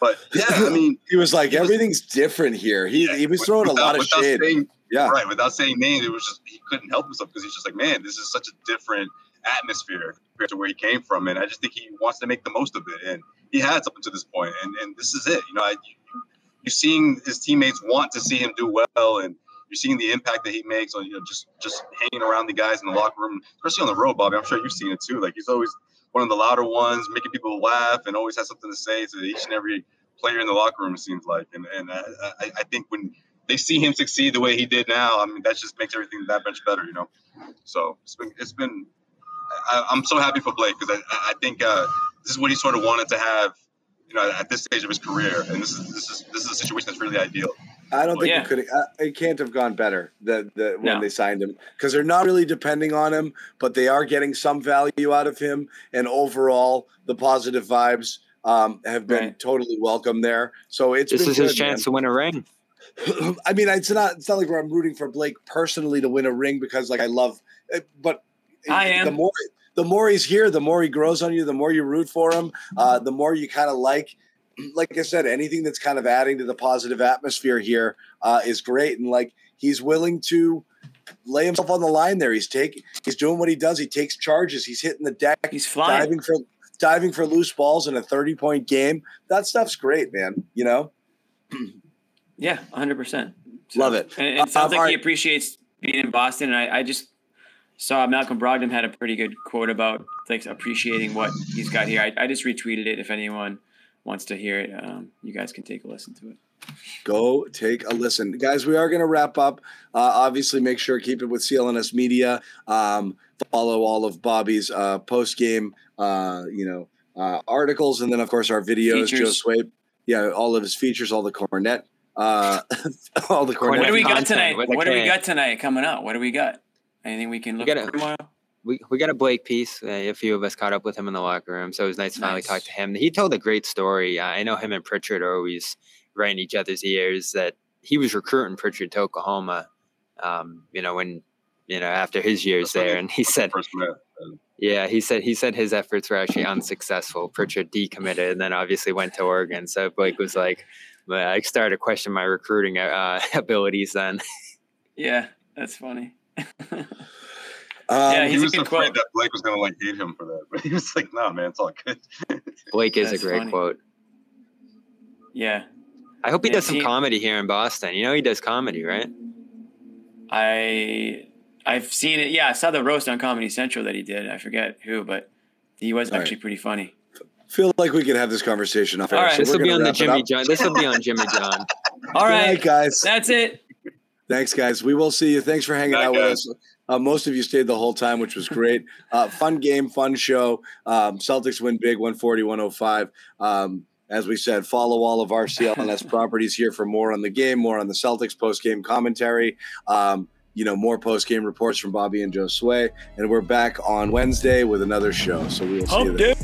But yeah, I mean, He was like, He was- everything's different here. He he was throwing a lot of without shade. saying- Yeah. Right. Without saying names, it was just he couldn't help himself because he's just like, man, this is such a different atmosphere compared to where he came from, and I just think he wants to make the most of it, and he has up to this point, and and this is it. You know, I, you, you're seeing his teammates want to see him do well, and you're seeing the impact that he makes on you know just just hanging around the guys in the locker room, especially on the road, Bobby. I'm sure you've seen it too. Like he's always one of the louder ones, making people laugh, and always has something to say to each and every player in the locker room. It seems like, and and I, I, I think when they see him succeed the way he did now, I mean that just makes everything that much better, you know. So it's been it's been I, I'm so happy for Blake because I I think uh, this is what he sort of wanted to have, you know, at this stage of his career, and this is this is this is a situation that's really ideal. I don't think Yeah. it could. Uh, it can't have gone better that the, when No. they signed him because they're not really depending on him, but they are getting some value out of him. And overall, the positive vibes um, have been Right. totally welcome there. So it's This been is his chance man. to win a ring. I mean, it's not. It's not like where I'm rooting for Blake personally to win a ring because, like, I love. eh, But I am. the more the more he's here, the more he grows on you. The more you root for him, uh, the more you kind of like. Like I said, anything that's kind of adding to the positive atmosphere here uh, is great, and like he's willing to lay himself on the line there. He's taking, he's doing what he does. He takes charges. He's hitting the deck. He's flying. diving for diving for loose balls in a thirty point game. That stuff's great, man. You know, Yeah, 100. percent Love it. And it sounds like all he appreciates being in Boston. And I, I just saw Malcolm Brogdon had a pretty good quote about like appreciating what he's got here. I, I just retweeted it. If anyone wants to hear it, um, you guys can take a listen to it. go take a listen, guys. We are going to wrap up. Uh, obviously, make sure keep it with CLNS Media. Um, follow all of Bobby's uh, post game, uh, you know, uh, articles, and then of course our videos. Joe Features. Yeah, all of his features, all the Kornet, uh, all the Kornet. What do we got tonight? with a What do we got tonight coming up? What do we got? Anything we can look gotta- tomorrow? We, we got a Blake piece. Uh, a few of us caught up with him in the locker room, so it was nice to finally Nice. talk to him. He told a great story. Uh, I know him and Pritchard are always right in each other's ears. That he was recruiting Pritchard to Oklahoma. Um, you know when you know after his years there, he- and he said, First met. And yeah, he said he said his efforts were actually unsuccessful. Pritchard decommitted, and then obviously went to Oregon. So Blake was like, I started to question my recruiting uh, abilities then. Yeah, that's funny. Um, Yeah, he was good afraid quote. that Blake was gonna like hate him for that, but he was like, "No, man, it's all good." Blake is That's a great funny. quote. Yeah, I hope he Yeah, does some he- comedy here in Boston. You know he does comedy, right? I I've seen it. Yeah, I saw the roast on Comedy Central that he did. I forget who, but he was All right. actually pretty funny. feel like we could have this conversation off All air. right. so This will be on the Jimmy. John. This will be on Jimmy John. all right, night, guys. that's it. Thanks, guys. We will see you. Thanks for hanging Night, out with us. Uh, most of you stayed the whole time, which was great. Uh, fun game, fun show. Um, Celtics win big, 140, 105. Um, as we said, follow all of our CLNS properties here for more on the game, more on the Celtics post game commentary. Um, you know, more post game reports from Bobby and Josue. And we're back on Wednesday with another show. So we will see you day.